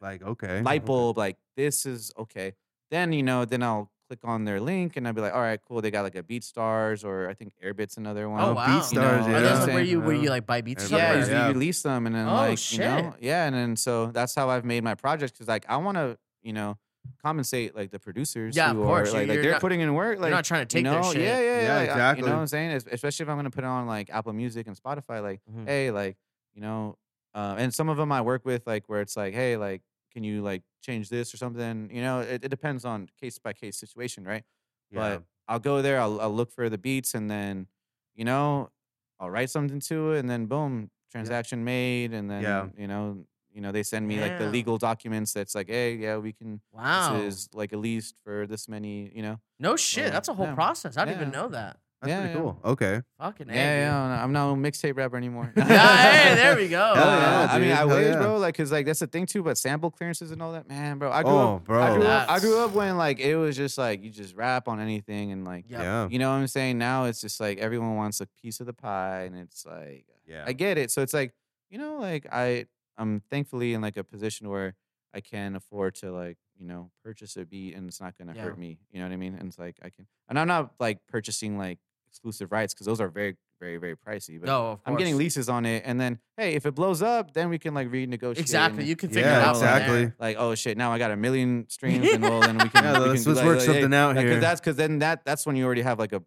[SPEAKER 2] Like okay.
[SPEAKER 3] light
[SPEAKER 2] okay.
[SPEAKER 3] bulb, like this is okay. Then, you know, then I'll click on their link and I'd be like, all right, cool. They got like a BeatStars or I think Airbit's another one.
[SPEAKER 1] Oh,
[SPEAKER 2] Oh,
[SPEAKER 1] wow.
[SPEAKER 2] BeatStars,
[SPEAKER 3] You know,
[SPEAKER 1] Are
[SPEAKER 2] yeah.
[SPEAKER 1] those where you where you like buy beats? or
[SPEAKER 2] Everybody
[SPEAKER 3] Yeah,
[SPEAKER 1] something?
[SPEAKER 2] Yeah.
[SPEAKER 3] you release them and then
[SPEAKER 1] Oh,
[SPEAKER 3] like you know, yeah, and then so that's how I've made my projects because like I want to, you know, compensate like the producers.
[SPEAKER 1] Yeah, of
[SPEAKER 3] who
[SPEAKER 1] course.
[SPEAKER 3] Are, like, like they're
[SPEAKER 1] not-
[SPEAKER 3] putting in work. Like
[SPEAKER 1] You're not trying to take
[SPEAKER 3] you know,
[SPEAKER 1] their shit.
[SPEAKER 3] Yeah, yeah,
[SPEAKER 2] Yeah,
[SPEAKER 3] yeah. like, I-
[SPEAKER 2] exactly.
[SPEAKER 3] you know what I'm saying? Especially if I'm gonna put it on like Apple Music and Spotify, like,
[SPEAKER 1] Mhm.
[SPEAKER 3] hey, like, you know, uh, and some of them I work with, like, where it's like, hey, like, can you like change this or something? You know, it, it depends on case by case situation, right?
[SPEAKER 2] Yeah.
[SPEAKER 3] But I'll go there, I'll, I'll look for the beats, and then, you know, I'll write something to it, and then boom, transaction made, and then
[SPEAKER 2] Yeah.
[SPEAKER 3] you know, you know, they send me like the legal documents that's like, hey, yeah, we can.
[SPEAKER 1] Wow.
[SPEAKER 3] This is like at least for this many, you know.
[SPEAKER 1] No shit.
[SPEAKER 3] Yeah.
[SPEAKER 1] That's a whole
[SPEAKER 3] Yeah.
[SPEAKER 1] process. I didn't even know that.
[SPEAKER 2] That's
[SPEAKER 3] yeah,
[SPEAKER 2] pretty
[SPEAKER 3] yeah.
[SPEAKER 2] cool. Okay.
[SPEAKER 1] Fucking A,
[SPEAKER 3] Yeah,
[SPEAKER 1] dude.
[SPEAKER 3] yeah, I'm no mixtape rapper anymore. (laughs)
[SPEAKER 1] Yeah, hey, there we go. (laughs)
[SPEAKER 2] Hell
[SPEAKER 3] Hell
[SPEAKER 2] yeah,
[SPEAKER 3] I mean. I
[SPEAKER 2] Hell
[SPEAKER 3] wish,
[SPEAKER 2] yeah.
[SPEAKER 3] bro. Like, cause like that's the thing too. But sample clearances and all that, man, bro. I grew
[SPEAKER 2] Oh,
[SPEAKER 3] up,
[SPEAKER 2] bro.
[SPEAKER 3] I grew up. I grew up when like it was just like you just rap on anything and like
[SPEAKER 1] Yep.
[SPEAKER 2] Yeah.
[SPEAKER 3] you know what I'm saying. Now it's just like everyone wants a piece of the pie, and it's like
[SPEAKER 2] Yeah.
[SPEAKER 3] I get it. So it's like you know, like I I'm thankfully in like a position where I can afford to like you know purchase a beat and it's not gonna
[SPEAKER 1] Yeah.
[SPEAKER 3] hurt me. You know what I mean? And it's like I can, and I'm not like purchasing like exclusive rights because those are very very very pricey. But
[SPEAKER 1] No, of
[SPEAKER 3] I'm getting leases on it, and then hey, if it blows up, then we can like renegotiate.
[SPEAKER 1] Exactly. You can figure it out. from
[SPEAKER 2] exactly.
[SPEAKER 3] like oh shit now i got a million (laughs) streams and well then we can
[SPEAKER 2] Yeah,
[SPEAKER 3] we
[SPEAKER 2] let's-
[SPEAKER 3] can,
[SPEAKER 2] let's
[SPEAKER 3] like,
[SPEAKER 2] work
[SPEAKER 3] like,
[SPEAKER 2] something out
[SPEAKER 3] like, 'cause
[SPEAKER 2] here.
[SPEAKER 3] that's because then that that's when you already have like a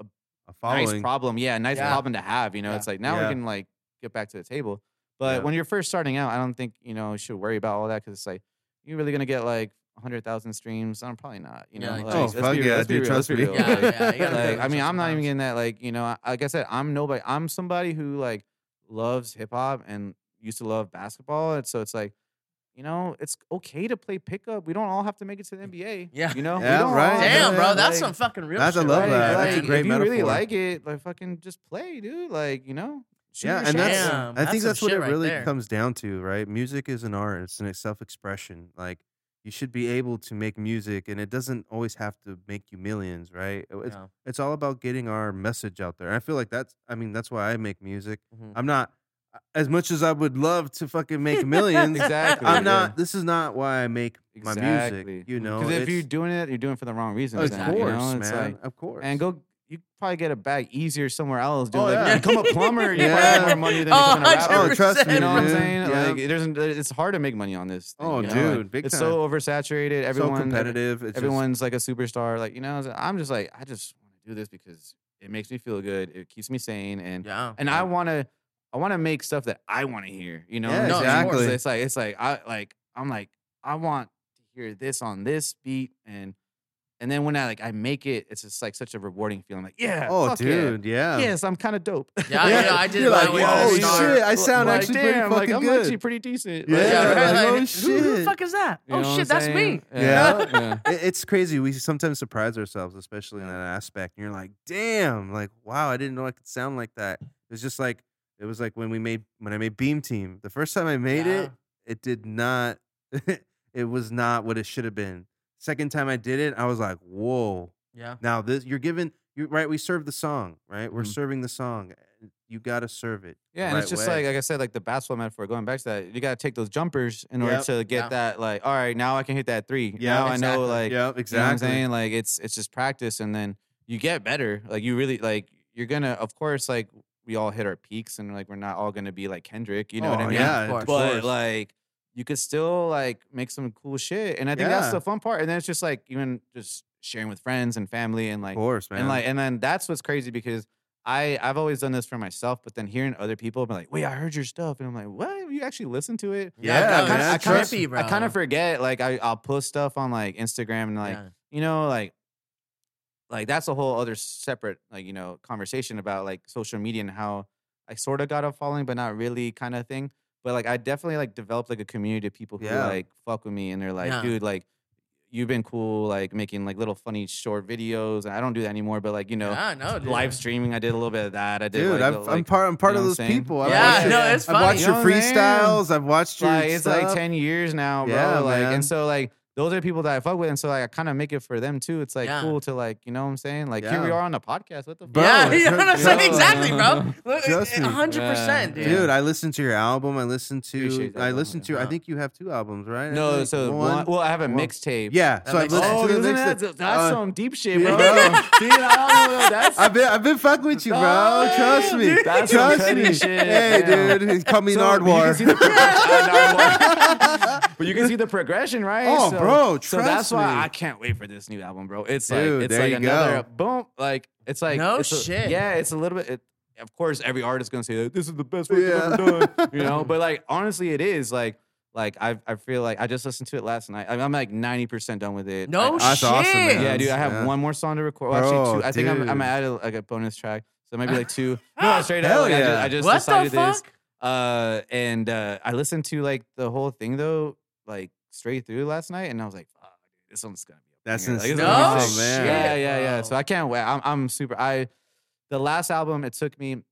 [SPEAKER 2] A
[SPEAKER 3] nice
[SPEAKER 2] following.
[SPEAKER 3] problem yeah a nice
[SPEAKER 1] Yeah.
[SPEAKER 3] problem to have you know
[SPEAKER 1] Yeah.
[SPEAKER 3] it's like now
[SPEAKER 2] Yeah.
[SPEAKER 3] we can like get back to the table but
[SPEAKER 2] Yeah.
[SPEAKER 3] when you're first starting out i don't think you know you should worry about all that because it's like you're really gonna get like 100000 streams i'm probably not you know
[SPEAKER 1] Yeah,
[SPEAKER 3] like,
[SPEAKER 2] Oh, fuck
[SPEAKER 3] be
[SPEAKER 2] yeah,
[SPEAKER 3] let's be
[SPEAKER 2] dude,
[SPEAKER 3] real,
[SPEAKER 2] trust me.
[SPEAKER 3] real.
[SPEAKER 1] Yeah, yeah, (laughs)
[SPEAKER 3] like, I mean, I'm not even getting that. Like, you know, like I said, I'm nobody. I'm somebody who like loves hip hop and used to love basketball, and so it's like, you know, it's okay to play pickup. We don't all have to make it to the mm, NBA.
[SPEAKER 1] Yeah.
[SPEAKER 3] you know,
[SPEAKER 2] Yeah, right.
[SPEAKER 1] Damn, bro, that's
[SPEAKER 3] like-
[SPEAKER 1] some fucking real
[SPEAKER 2] That's- I love
[SPEAKER 1] right
[SPEAKER 2] that.
[SPEAKER 1] there.
[SPEAKER 2] That's a
[SPEAKER 3] like,
[SPEAKER 2] great
[SPEAKER 3] if you really like it, like fucking just play, dude. Like, you know, shoot
[SPEAKER 2] Yeah, and that's
[SPEAKER 1] Damn,
[SPEAKER 2] I think
[SPEAKER 1] some
[SPEAKER 2] that's what it
[SPEAKER 1] right
[SPEAKER 2] really
[SPEAKER 1] there.
[SPEAKER 2] comes down to, right? Music is an art; it's an self-expression. Like you should be able to make music, and it doesn't always have to make you millions, right? It's
[SPEAKER 1] Yeah.
[SPEAKER 2] it's all about getting our message out there. I feel like that's. I mean, that's why I make music.
[SPEAKER 1] Mhm.
[SPEAKER 2] I'm not as much as I would love to fucking make (laughs) millions.
[SPEAKER 3] exactly.
[SPEAKER 2] I'm
[SPEAKER 3] yeah.
[SPEAKER 2] not. This is not why I make my
[SPEAKER 3] Exactly.
[SPEAKER 2] music. You know,
[SPEAKER 3] Because if you're doing it, you're doing it for the wrong reasons.
[SPEAKER 2] of
[SPEAKER 1] Exactly.
[SPEAKER 3] you
[SPEAKER 2] course,
[SPEAKER 3] know?
[SPEAKER 2] man,
[SPEAKER 3] like,
[SPEAKER 2] of course,
[SPEAKER 3] and go. You probably get a bag easier somewhere else. Dude.
[SPEAKER 2] Oh,
[SPEAKER 3] like,
[SPEAKER 2] yeah.
[SPEAKER 3] you become a plumber. You
[SPEAKER 2] Yeah.
[SPEAKER 3] more (laughs) money than
[SPEAKER 1] Oh,
[SPEAKER 3] a rapper.
[SPEAKER 2] Oh, trust me,
[SPEAKER 3] You know what I'm saying?
[SPEAKER 2] Yeah.
[SPEAKER 3] Like, there's, it's hard to make money on this. Thing,
[SPEAKER 2] Oh,
[SPEAKER 3] you know? Like,
[SPEAKER 2] dude, big
[SPEAKER 3] it's
[SPEAKER 2] time.
[SPEAKER 3] so oversaturated. Everyone,
[SPEAKER 2] so competitive. It's just-
[SPEAKER 3] everyone's like a superstar. Like you know, I'm just like I just want to do this because it makes me feel good. It keeps me sane, and
[SPEAKER 1] Yeah.
[SPEAKER 3] and I want to, I want to make stuff that I want to hear. You know,
[SPEAKER 2] Yeah,
[SPEAKER 3] like-
[SPEAKER 2] exactly.
[SPEAKER 3] It's like it's like I like I'm like I want to hear this on this beat, and and then when I like I make it, it's just like such a rewarding feeling. Like yeah,
[SPEAKER 2] oh,
[SPEAKER 3] fuck yeah.
[SPEAKER 2] dude, yeah.
[SPEAKER 3] Yes, I'm kind of dope. (laughs)
[SPEAKER 1] Yeah, yeah, I did
[SPEAKER 2] You're
[SPEAKER 1] my
[SPEAKER 2] like, oh
[SPEAKER 1] to start.
[SPEAKER 2] shit, I sound
[SPEAKER 3] Like,
[SPEAKER 2] actually
[SPEAKER 3] damn,
[SPEAKER 2] pretty
[SPEAKER 3] like, I'm
[SPEAKER 2] good.
[SPEAKER 3] actually pretty decent.
[SPEAKER 2] Yeah,
[SPEAKER 3] Like,
[SPEAKER 1] Yeah,
[SPEAKER 2] like,
[SPEAKER 1] right. (laughs)
[SPEAKER 2] oh,
[SPEAKER 1] Like, who, who the fuck is that?
[SPEAKER 3] you
[SPEAKER 1] Oh shit, that's me.
[SPEAKER 3] saying?
[SPEAKER 2] Yeah. (laughs)
[SPEAKER 3] yeah.
[SPEAKER 2] It- it's crazy. We sometimes surprise ourselves, especially in that aspect. And you're like, damn, like, wow, I didn't know I could sound like that. It's just like it was like when we made when I made Beam Team. The first time I made
[SPEAKER 1] Yeah.
[SPEAKER 2] it, it did not it was not what it should have been. Second time I did it, I was like, whoa.
[SPEAKER 1] Yeah.
[SPEAKER 2] Now this you're given you right, we serve the song, right? We're
[SPEAKER 3] Mhm.
[SPEAKER 2] serving the song. You gotta serve it. the
[SPEAKER 3] Yeah, and it's just
[SPEAKER 2] way.
[SPEAKER 3] like like I said, like the basketball metaphor. Going back to that, you got to take those jumpers in order to get
[SPEAKER 1] Yeah.
[SPEAKER 3] that. Like, all right, now I can hit that three.
[SPEAKER 2] Yeah,
[SPEAKER 3] now I know, like,
[SPEAKER 2] Yep,
[SPEAKER 3] you know what I'm saying? Like, it's it's just practice, and then you get better. Like, you really like you're gonna, of course, like we all hit our peaks, and like we're not all gonna be like Kendrick. You know what I
[SPEAKER 2] Oh,
[SPEAKER 3] mean?
[SPEAKER 2] Yeah,
[SPEAKER 1] of course.
[SPEAKER 3] but like you could still like make some cool shit, and I think that's the fun part. And then it's just like even just sharing with friends and family, and like
[SPEAKER 2] of course, man.
[SPEAKER 3] and like, and then that's what's crazy because I I've always done this for myself, but then hearing other people be like, "Wait, I heard your stuff," and I'm like, "What? You actually listen to it?"
[SPEAKER 2] Yeah,
[SPEAKER 1] no,
[SPEAKER 3] I kind of, I kind of. I kind of forget. Like, I I'll post stuff on like Instagram and like
[SPEAKER 1] Yeah.
[SPEAKER 3] you know like like that's a whole other separate like you know conversation about like social media and how I sort of got a following, but not really kind of thing. But like I definitely like developed like a community of people who
[SPEAKER 2] Yeah.
[SPEAKER 3] like fuck with me and they're like,
[SPEAKER 1] Yeah.
[SPEAKER 3] dude, like you've been cool, like making like little funny short videos. And I don't do that anymore, but like you know,
[SPEAKER 1] no, dude.
[SPEAKER 3] live streaming, I did a little bit of that. I did
[SPEAKER 2] Dude,
[SPEAKER 3] like,
[SPEAKER 2] I've,
[SPEAKER 3] the-
[SPEAKER 2] I'm
[SPEAKER 3] like,
[SPEAKER 2] part. I'm part
[SPEAKER 3] you
[SPEAKER 2] of
[SPEAKER 3] know
[SPEAKER 2] those
[SPEAKER 3] what I'm saying?
[SPEAKER 2] people. I've
[SPEAKER 1] Yeah,
[SPEAKER 2] watched
[SPEAKER 1] no,
[SPEAKER 2] your-
[SPEAKER 1] it's
[SPEAKER 2] I've
[SPEAKER 1] funny.
[SPEAKER 2] watched
[SPEAKER 3] You
[SPEAKER 2] your
[SPEAKER 3] know what I'm saying?
[SPEAKER 2] freestyles. I've watched your
[SPEAKER 3] like it's
[SPEAKER 2] stuff.
[SPEAKER 3] like 10 years now, bro.
[SPEAKER 2] Yeah,
[SPEAKER 3] like
[SPEAKER 2] man.
[SPEAKER 3] and so like those are people that I fuck with, and so like I kind of make it for them too. It's like
[SPEAKER 1] Yeah.
[SPEAKER 3] cool to like, you know what I'm saying? Like here we are on the podcast. What the
[SPEAKER 2] Bro,
[SPEAKER 3] fuck?
[SPEAKER 1] yeah, (laughs) you know what I'm saying? Exactly, bro. (laughs) Look,
[SPEAKER 2] Trust
[SPEAKER 1] 100%, dude.
[SPEAKER 2] Dude, I listened to your album. I listened to. I
[SPEAKER 3] bro.
[SPEAKER 2] listened to. I think you have two albums, right?
[SPEAKER 3] No,
[SPEAKER 2] think
[SPEAKER 3] so one, well, I have a mixtape.
[SPEAKER 2] Yeah, so I listened.
[SPEAKER 3] Oh,
[SPEAKER 2] to the mixtape.
[SPEAKER 3] that, that's
[SPEAKER 2] Uh,
[SPEAKER 3] some deep shit,
[SPEAKER 2] yeah.
[SPEAKER 3] bro. (laughs) See, I don't know, that's
[SPEAKER 2] I've been I've been fucking with you, bro.
[SPEAKER 3] Oh,
[SPEAKER 2] Trust me.
[SPEAKER 3] that's
[SPEAKER 2] Trust
[SPEAKER 3] petty
[SPEAKER 2] me.
[SPEAKER 3] shit.
[SPEAKER 2] Hey, dude, call me
[SPEAKER 3] So,
[SPEAKER 2] Nardwuar.
[SPEAKER 3] See the progression- but you can see the progression, right?
[SPEAKER 2] Oh, bro,
[SPEAKER 3] So that's
[SPEAKER 2] trust
[SPEAKER 3] why
[SPEAKER 2] me.
[SPEAKER 3] I can't wait for this new album, bro. It's
[SPEAKER 2] Dude,
[SPEAKER 3] like it's
[SPEAKER 2] there
[SPEAKER 3] like
[SPEAKER 2] you
[SPEAKER 3] another
[SPEAKER 2] go.
[SPEAKER 3] boom. Like it's like
[SPEAKER 1] No
[SPEAKER 3] it's a-
[SPEAKER 1] shit.
[SPEAKER 3] yeah, it's a little bit. It, of course, every artist gonna say like, this is the best work
[SPEAKER 2] Yeah.
[SPEAKER 3] I've ever done, (laughs) you know. But like honestly, it is like. Like I, I feel like I just listened to it last night. I'm, I'm like ninety percent done with it.
[SPEAKER 1] No
[SPEAKER 3] I-
[SPEAKER 2] That's
[SPEAKER 1] shit.
[SPEAKER 2] awesome, man.
[SPEAKER 3] yeah, dude. I have
[SPEAKER 2] Yeah.
[SPEAKER 3] one more song to record. Well, actually,
[SPEAKER 2] Bro,
[SPEAKER 3] two. I think I'm, I'm
[SPEAKER 2] dude.
[SPEAKER 3] gonna add a, like a bonus track. So maybe like two. (laughs) No, straight up.
[SPEAKER 2] Hell
[SPEAKER 3] Like, I just. I just
[SPEAKER 1] What the
[SPEAKER 3] decided this. Uh, and uh, I listened to like the whole thing though, like straight through last night, and I was like, "Fuck, dude, this one's gonna be." a
[SPEAKER 2] That's
[SPEAKER 3] banger. Like,
[SPEAKER 2] insane.
[SPEAKER 3] is
[SPEAKER 1] No
[SPEAKER 3] sick.
[SPEAKER 2] man.
[SPEAKER 3] Yeah, yeah, yeah.
[SPEAKER 1] bro.
[SPEAKER 3] So I can't wait. I'm, I'm super. I the last album it took me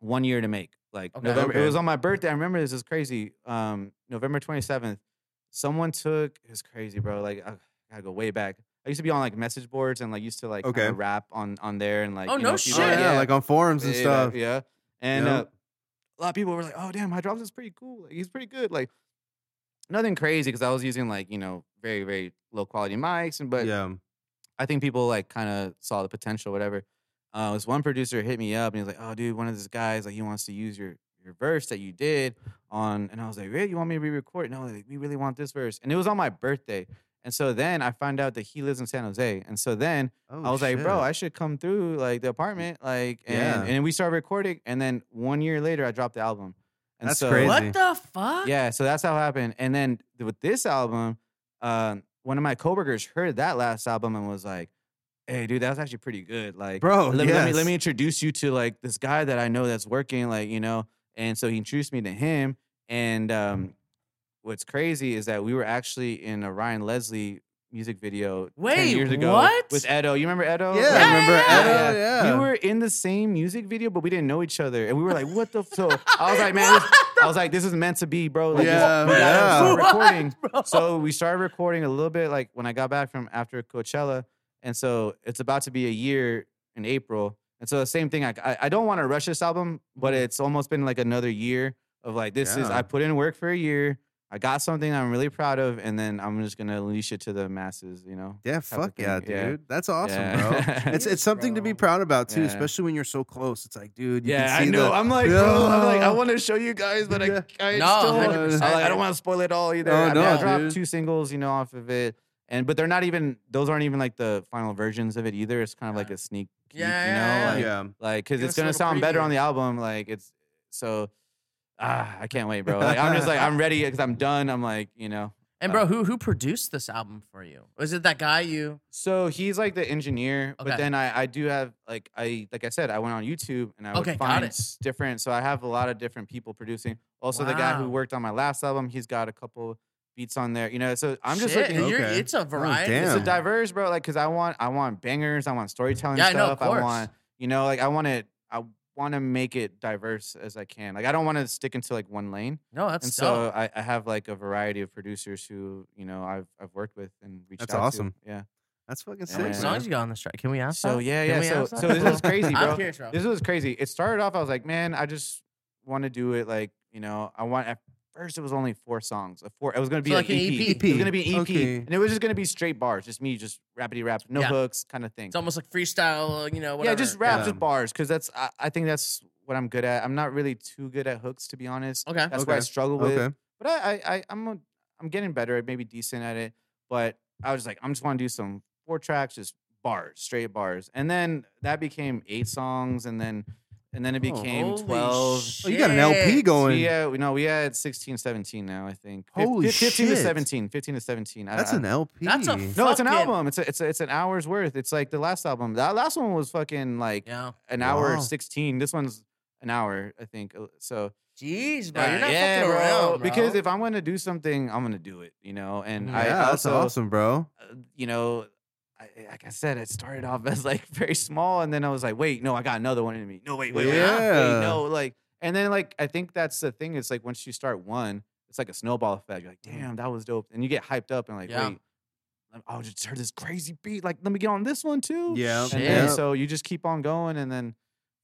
[SPEAKER 3] one year to make. Like
[SPEAKER 1] Okay.
[SPEAKER 3] November,
[SPEAKER 2] Okay.
[SPEAKER 3] it was on my birthday. I remember this is crazy. Um, November 27th. Someone took. It was crazy, bro. Like I gotta go way back. I used to be on like message boards and like used to like
[SPEAKER 2] Okay.
[SPEAKER 3] kinda rap on on there and like
[SPEAKER 1] Oh,
[SPEAKER 3] you
[SPEAKER 1] no
[SPEAKER 3] know,
[SPEAKER 2] Oh,
[SPEAKER 3] people-
[SPEAKER 1] shit.
[SPEAKER 2] yeah, like on forums and
[SPEAKER 3] yeah,
[SPEAKER 2] stuff.
[SPEAKER 3] Yeah. And
[SPEAKER 2] Yeah.
[SPEAKER 3] uh, a lot of people were like, "Oh, damn, Hydrops is pretty cool. Like, he's pretty good." Like, nothing crazy because I was using like you know very very low quality mics, and but
[SPEAKER 2] yeah,
[SPEAKER 3] I think people like kind of saw the potential, whatever. uh, this one producer hit me up and he was like, "Oh, dude, one of these guys like he wants to use your your verse that you did on," and I was like, "Really? You want me to re-record? No, like, we really want this verse." And it was on my birthday, and so then I found out that he lives in San Jose, and so then
[SPEAKER 2] Oh,
[SPEAKER 3] I was like, "Bro. I should come through like the apartment, like," and
[SPEAKER 2] Yeah.
[SPEAKER 3] and then we started recording, and then one year later, I dropped the album. And
[SPEAKER 2] That's
[SPEAKER 3] so,
[SPEAKER 2] crazy.
[SPEAKER 1] What the fuck?
[SPEAKER 3] yeah, so that's how it happened. And then with this album, um, one of my coworkers heard that last album and was like, "Hey, dude, that was actually pretty good. Like,
[SPEAKER 2] Bro,
[SPEAKER 3] let, me, let me let me introduce you to like this guy that I know that's working, like you know." And so he introduced me to him. And um, what's crazy is that we were actually in a Ryan Leslie music video 10 years ago
[SPEAKER 1] what?
[SPEAKER 3] with Edo. You remember Edo?
[SPEAKER 2] Yeah,
[SPEAKER 1] Yeah,
[SPEAKER 2] I remember
[SPEAKER 1] yeah,
[SPEAKER 2] Edo,
[SPEAKER 3] Yeah.
[SPEAKER 2] yeah.
[SPEAKER 3] We were in the same music video, but we didn't know each other, and we were like, "What the?" F-? So (laughs) I was like, "Man, this, I was like, this is meant to be, bro." Like, this-
[SPEAKER 2] Yeah,
[SPEAKER 3] we gotta
[SPEAKER 2] yeah.
[SPEAKER 3] start recording. (laughs)
[SPEAKER 1] Bro.
[SPEAKER 3] So we started recording a little bit, like when I got back from after Coachella, and so it's about to be a year in April, and so the same thing. I I, I don't want to rush this album, but mm-hmm. it's almost been like another year of like this is I put in work for a year. I got something I'm really proud of, and then I'm just gonna unleash it to the masses. You know.
[SPEAKER 2] Yeah, fuck yeah,
[SPEAKER 3] thing, yeah.
[SPEAKER 2] dude. That's awesome,
[SPEAKER 3] Yeah.
[SPEAKER 2] bro. (laughs) It's it's something to be proud about too,
[SPEAKER 3] Yeah.
[SPEAKER 2] especially when you're so close. It's like, dude, you
[SPEAKER 3] yeah,
[SPEAKER 2] can
[SPEAKER 3] I know.
[SPEAKER 2] the-
[SPEAKER 3] I'm like, (laughs) bro, I'm like, I want to show you guys, but
[SPEAKER 2] Yeah.
[SPEAKER 3] I, I
[SPEAKER 1] No,
[SPEAKER 3] still, I, I don't want to spoil it all either.
[SPEAKER 2] Oh,
[SPEAKER 3] I, mean,
[SPEAKER 2] no,
[SPEAKER 3] I dropped
[SPEAKER 2] dude.
[SPEAKER 3] two singles, you know, off of it, and but they're not even; those aren't even like the final versions of it either. It's kind of like a sneak, peek,
[SPEAKER 1] Yeah,
[SPEAKER 3] you
[SPEAKER 1] yeah,
[SPEAKER 3] know, like,
[SPEAKER 2] yeah.
[SPEAKER 3] like because
[SPEAKER 1] Give
[SPEAKER 3] it's gonna
[SPEAKER 1] little
[SPEAKER 3] sound better on the album. Like it's so. Ah, I can't wait, bro. Like I'm just like I'm ready (laughs) because I'm done. I'm like, you know.
[SPEAKER 1] And bro, who who produced this album for you? Was it that guy you?
[SPEAKER 3] So he's like the engineer,
[SPEAKER 1] Okay.
[SPEAKER 3] but then I, I do have like I like I said I went on YouTube and I would
[SPEAKER 1] Okay, got
[SPEAKER 3] find
[SPEAKER 1] it.
[SPEAKER 3] different. So I have a lot of different people producing. Also, the guy who worked on my last album, he's got a couple beats on there. You know, so I'm just
[SPEAKER 1] Shit,
[SPEAKER 3] looking.
[SPEAKER 1] you're-
[SPEAKER 2] Okay.
[SPEAKER 1] It's a variety.
[SPEAKER 2] damn.
[SPEAKER 3] It's a diverse, bro. Like, cause I want I want bangers. I want storytelling
[SPEAKER 1] Yeah, I know, of
[SPEAKER 3] stuff. I want you know like I want it. I want to make it diverse as I can. Like I don't want to stick into like one lane.
[SPEAKER 1] No, that's
[SPEAKER 3] and
[SPEAKER 1] so.
[SPEAKER 3] so I, I have like a variety of producers who you know I've I've worked with and reached
[SPEAKER 2] That's
[SPEAKER 3] out
[SPEAKER 2] awesome.
[SPEAKER 3] to. Yeah.
[SPEAKER 2] That's fucking sick.
[SPEAKER 1] How many
[SPEAKER 3] man.
[SPEAKER 1] songs you got on this track? Can we ask?
[SPEAKER 3] So
[SPEAKER 1] that?
[SPEAKER 3] yeah,
[SPEAKER 1] Can
[SPEAKER 3] yeah. So so this was crazy, (laughs)
[SPEAKER 1] I'm
[SPEAKER 3] bro.
[SPEAKER 1] curious, bro.
[SPEAKER 3] This was crazy. It started off. I was like, man, I just want to do it. Like you know, I want. At first, it was only four songs. A four. It was gonna be
[SPEAKER 1] So
[SPEAKER 3] like,
[SPEAKER 1] like an
[SPEAKER 3] EP.
[SPEAKER 1] EP.
[SPEAKER 3] It was gonna be an EP,
[SPEAKER 2] Okay.
[SPEAKER 3] and it was just gonna be straight bars, just me, just rapidy rap, no
[SPEAKER 1] Yeah.
[SPEAKER 3] hooks, kind of thing.
[SPEAKER 1] It's almost like freestyle, uh, you know. Whatever.
[SPEAKER 3] Yeah, just raps
[SPEAKER 2] Yeah.
[SPEAKER 3] with bars, because that's. I, I think that's what I'm good at. I'm not really too good at hooks, to be honest.
[SPEAKER 1] Okay.
[SPEAKER 3] That's where I struggle with.
[SPEAKER 2] Okay.
[SPEAKER 3] But I, I, I I'm, a, I'm getting better, maybe decent at it. But I was like, I'm just want to do some four tracks, just bars, straight bars, and then that became eight songs, and then, and then it
[SPEAKER 2] Oh,
[SPEAKER 3] became
[SPEAKER 1] Holy
[SPEAKER 3] twelve.
[SPEAKER 2] Oh, you got an LP
[SPEAKER 1] shit.
[SPEAKER 3] So
[SPEAKER 2] going.
[SPEAKER 3] yeah, we know we had 16, 17 now. I think Fif-
[SPEAKER 2] Holy
[SPEAKER 3] fif- 15 to
[SPEAKER 2] shit.
[SPEAKER 3] 17, 15 to 17. I-
[SPEAKER 2] That's
[SPEAKER 3] I-
[SPEAKER 2] an LP.
[SPEAKER 1] That's a
[SPEAKER 3] no, it's an
[SPEAKER 1] fucking-
[SPEAKER 3] album. It's a, it's a, it's an hour's worth. It's like the last album. That last one was fucking like
[SPEAKER 1] Yeah.
[SPEAKER 3] an hour
[SPEAKER 2] Wow.
[SPEAKER 3] 16. This one's an hour, I think. Uh, So
[SPEAKER 1] Jeez, bro, you're not
[SPEAKER 3] yeah,
[SPEAKER 1] fucking
[SPEAKER 3] bro.
[SPEAKER 1] around, bro.
[SPEAKER 3] Because if I'm gonna do something, I'm gonna do it. You know, and. I
[SPEAKER 2] yeah, that's
[SPEAKER 3] also,
[SPEAKER 2] awesome, bro.
[SPEAKER 3] uh, you know, I, like I said, it started off (laughs) as like very small, and then I was like, wait, no, I got another one in me. No, wait, wait, wait,
[SPEAKER 2] Yeah.
[SPEAKER 3] wait, no, like, and then like I think that's the thing. It's like once you start one, it's like a snowball effect. You're like, damn, that was dope, and you get hyped up and like,
[SPEAKER 1] Yeah.
[SPEAKER 3] wait. lem- Oh, just heard this crazy beat. Like, let me get on this one too.
[SPEAKER 2] Yeah.
[SPEAKER 3] And then, so you just keep on going, and then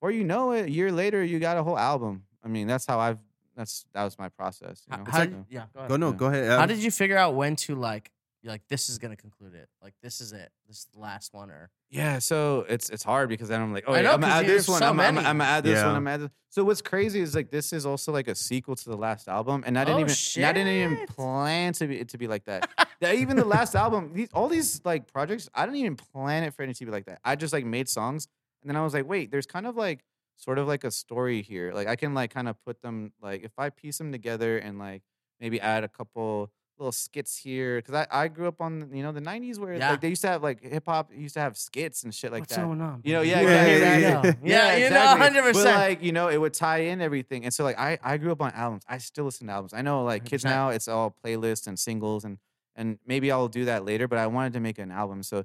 [SPEAKER 3] or you know it, a year later, you got a whole album. I mean, that's how I've. That's that was my process. You
[SPEAKER 1] How,
[SPEAKER 3] know?
[SPEAKER 1] how
[SPEAKER 3] So-
[SPEAKER 1] did, yeah, go ahead.
[SPEAKER 2] Go no,
[SPEAKER 3] Yeah.
[SPEAKER 2] go ahead.
[SPEAKER 1] How
[SPEAKER 2] Um,
[SPEAKER 1] did you figure out when to like? You're like, this is gonna conclude it. Like, this is it. This is the last one, or
[SPEAKER 3] Yeah, so it's it's hard because then I'm like, oh,
[SPEAKER 1] I
[SPEAKER 3] yeah,
[SPEAKER 1] know,
[SPEAKER 3] I'm gonna
[SPEAKER 1] 'cause
[SPEAKER 3] add this one.
[SPEAKER 1] so
[SPEAKER 3] I'm, I'm,
[SPEAKER 1] many.
[SPEAKER 3] I'm gonna add this
[SPEAKER 2] Yeah.
[SPEAKER 3] one. I'm add this. So what's crazy is like this is also like a sequel to the last album, and I didn't
[SPEAKER 1] Oh,
[SPEAKER 3] even and I didn't even plan to be it to be like that. (laughs) that even the last album, these, all these like projects, I didn't even plan it for it to be like that. I just like made songs, and then I was like, wait, there's kind of like sort of like a story here. Like I can like kind of put them like if I piece them together and like maybe add a couple little skits here because I, I grew up on you know the 90s where
[SPEAKER 1] Yeah.
[SPEAKER 3] like they used to have like hip hop used to have skits and shit like
[SPEAKER 1] what's
[SPEAKER 3] that.
[SPEAKER 1] going on?
[SPEAKER 3] You know, yeah, yeah,
[SPEAKER 1] hear
[SPEAKER 3] yeah,
[SPEAKER 2] yeah.
[SPEAKER 1] now?
[SPEAKER 2] Yeah,
[SPEAKER 1] yeah, you know,
[SPEAKER 3] exactly.
[SPEAKER 1] hundred
[SPEAKER 3] But
[SPEAKER 1] percent.
[SPEAKER 3] like, you know, it would tie in everything. And so like I I grew up on albums. I still listen to albums. I know like kids
[SPEAKER 1] 100%.
[SPEAKER 3] now it's all playlists and singles and and maybe I'll do that later, but I wanted to make an album. So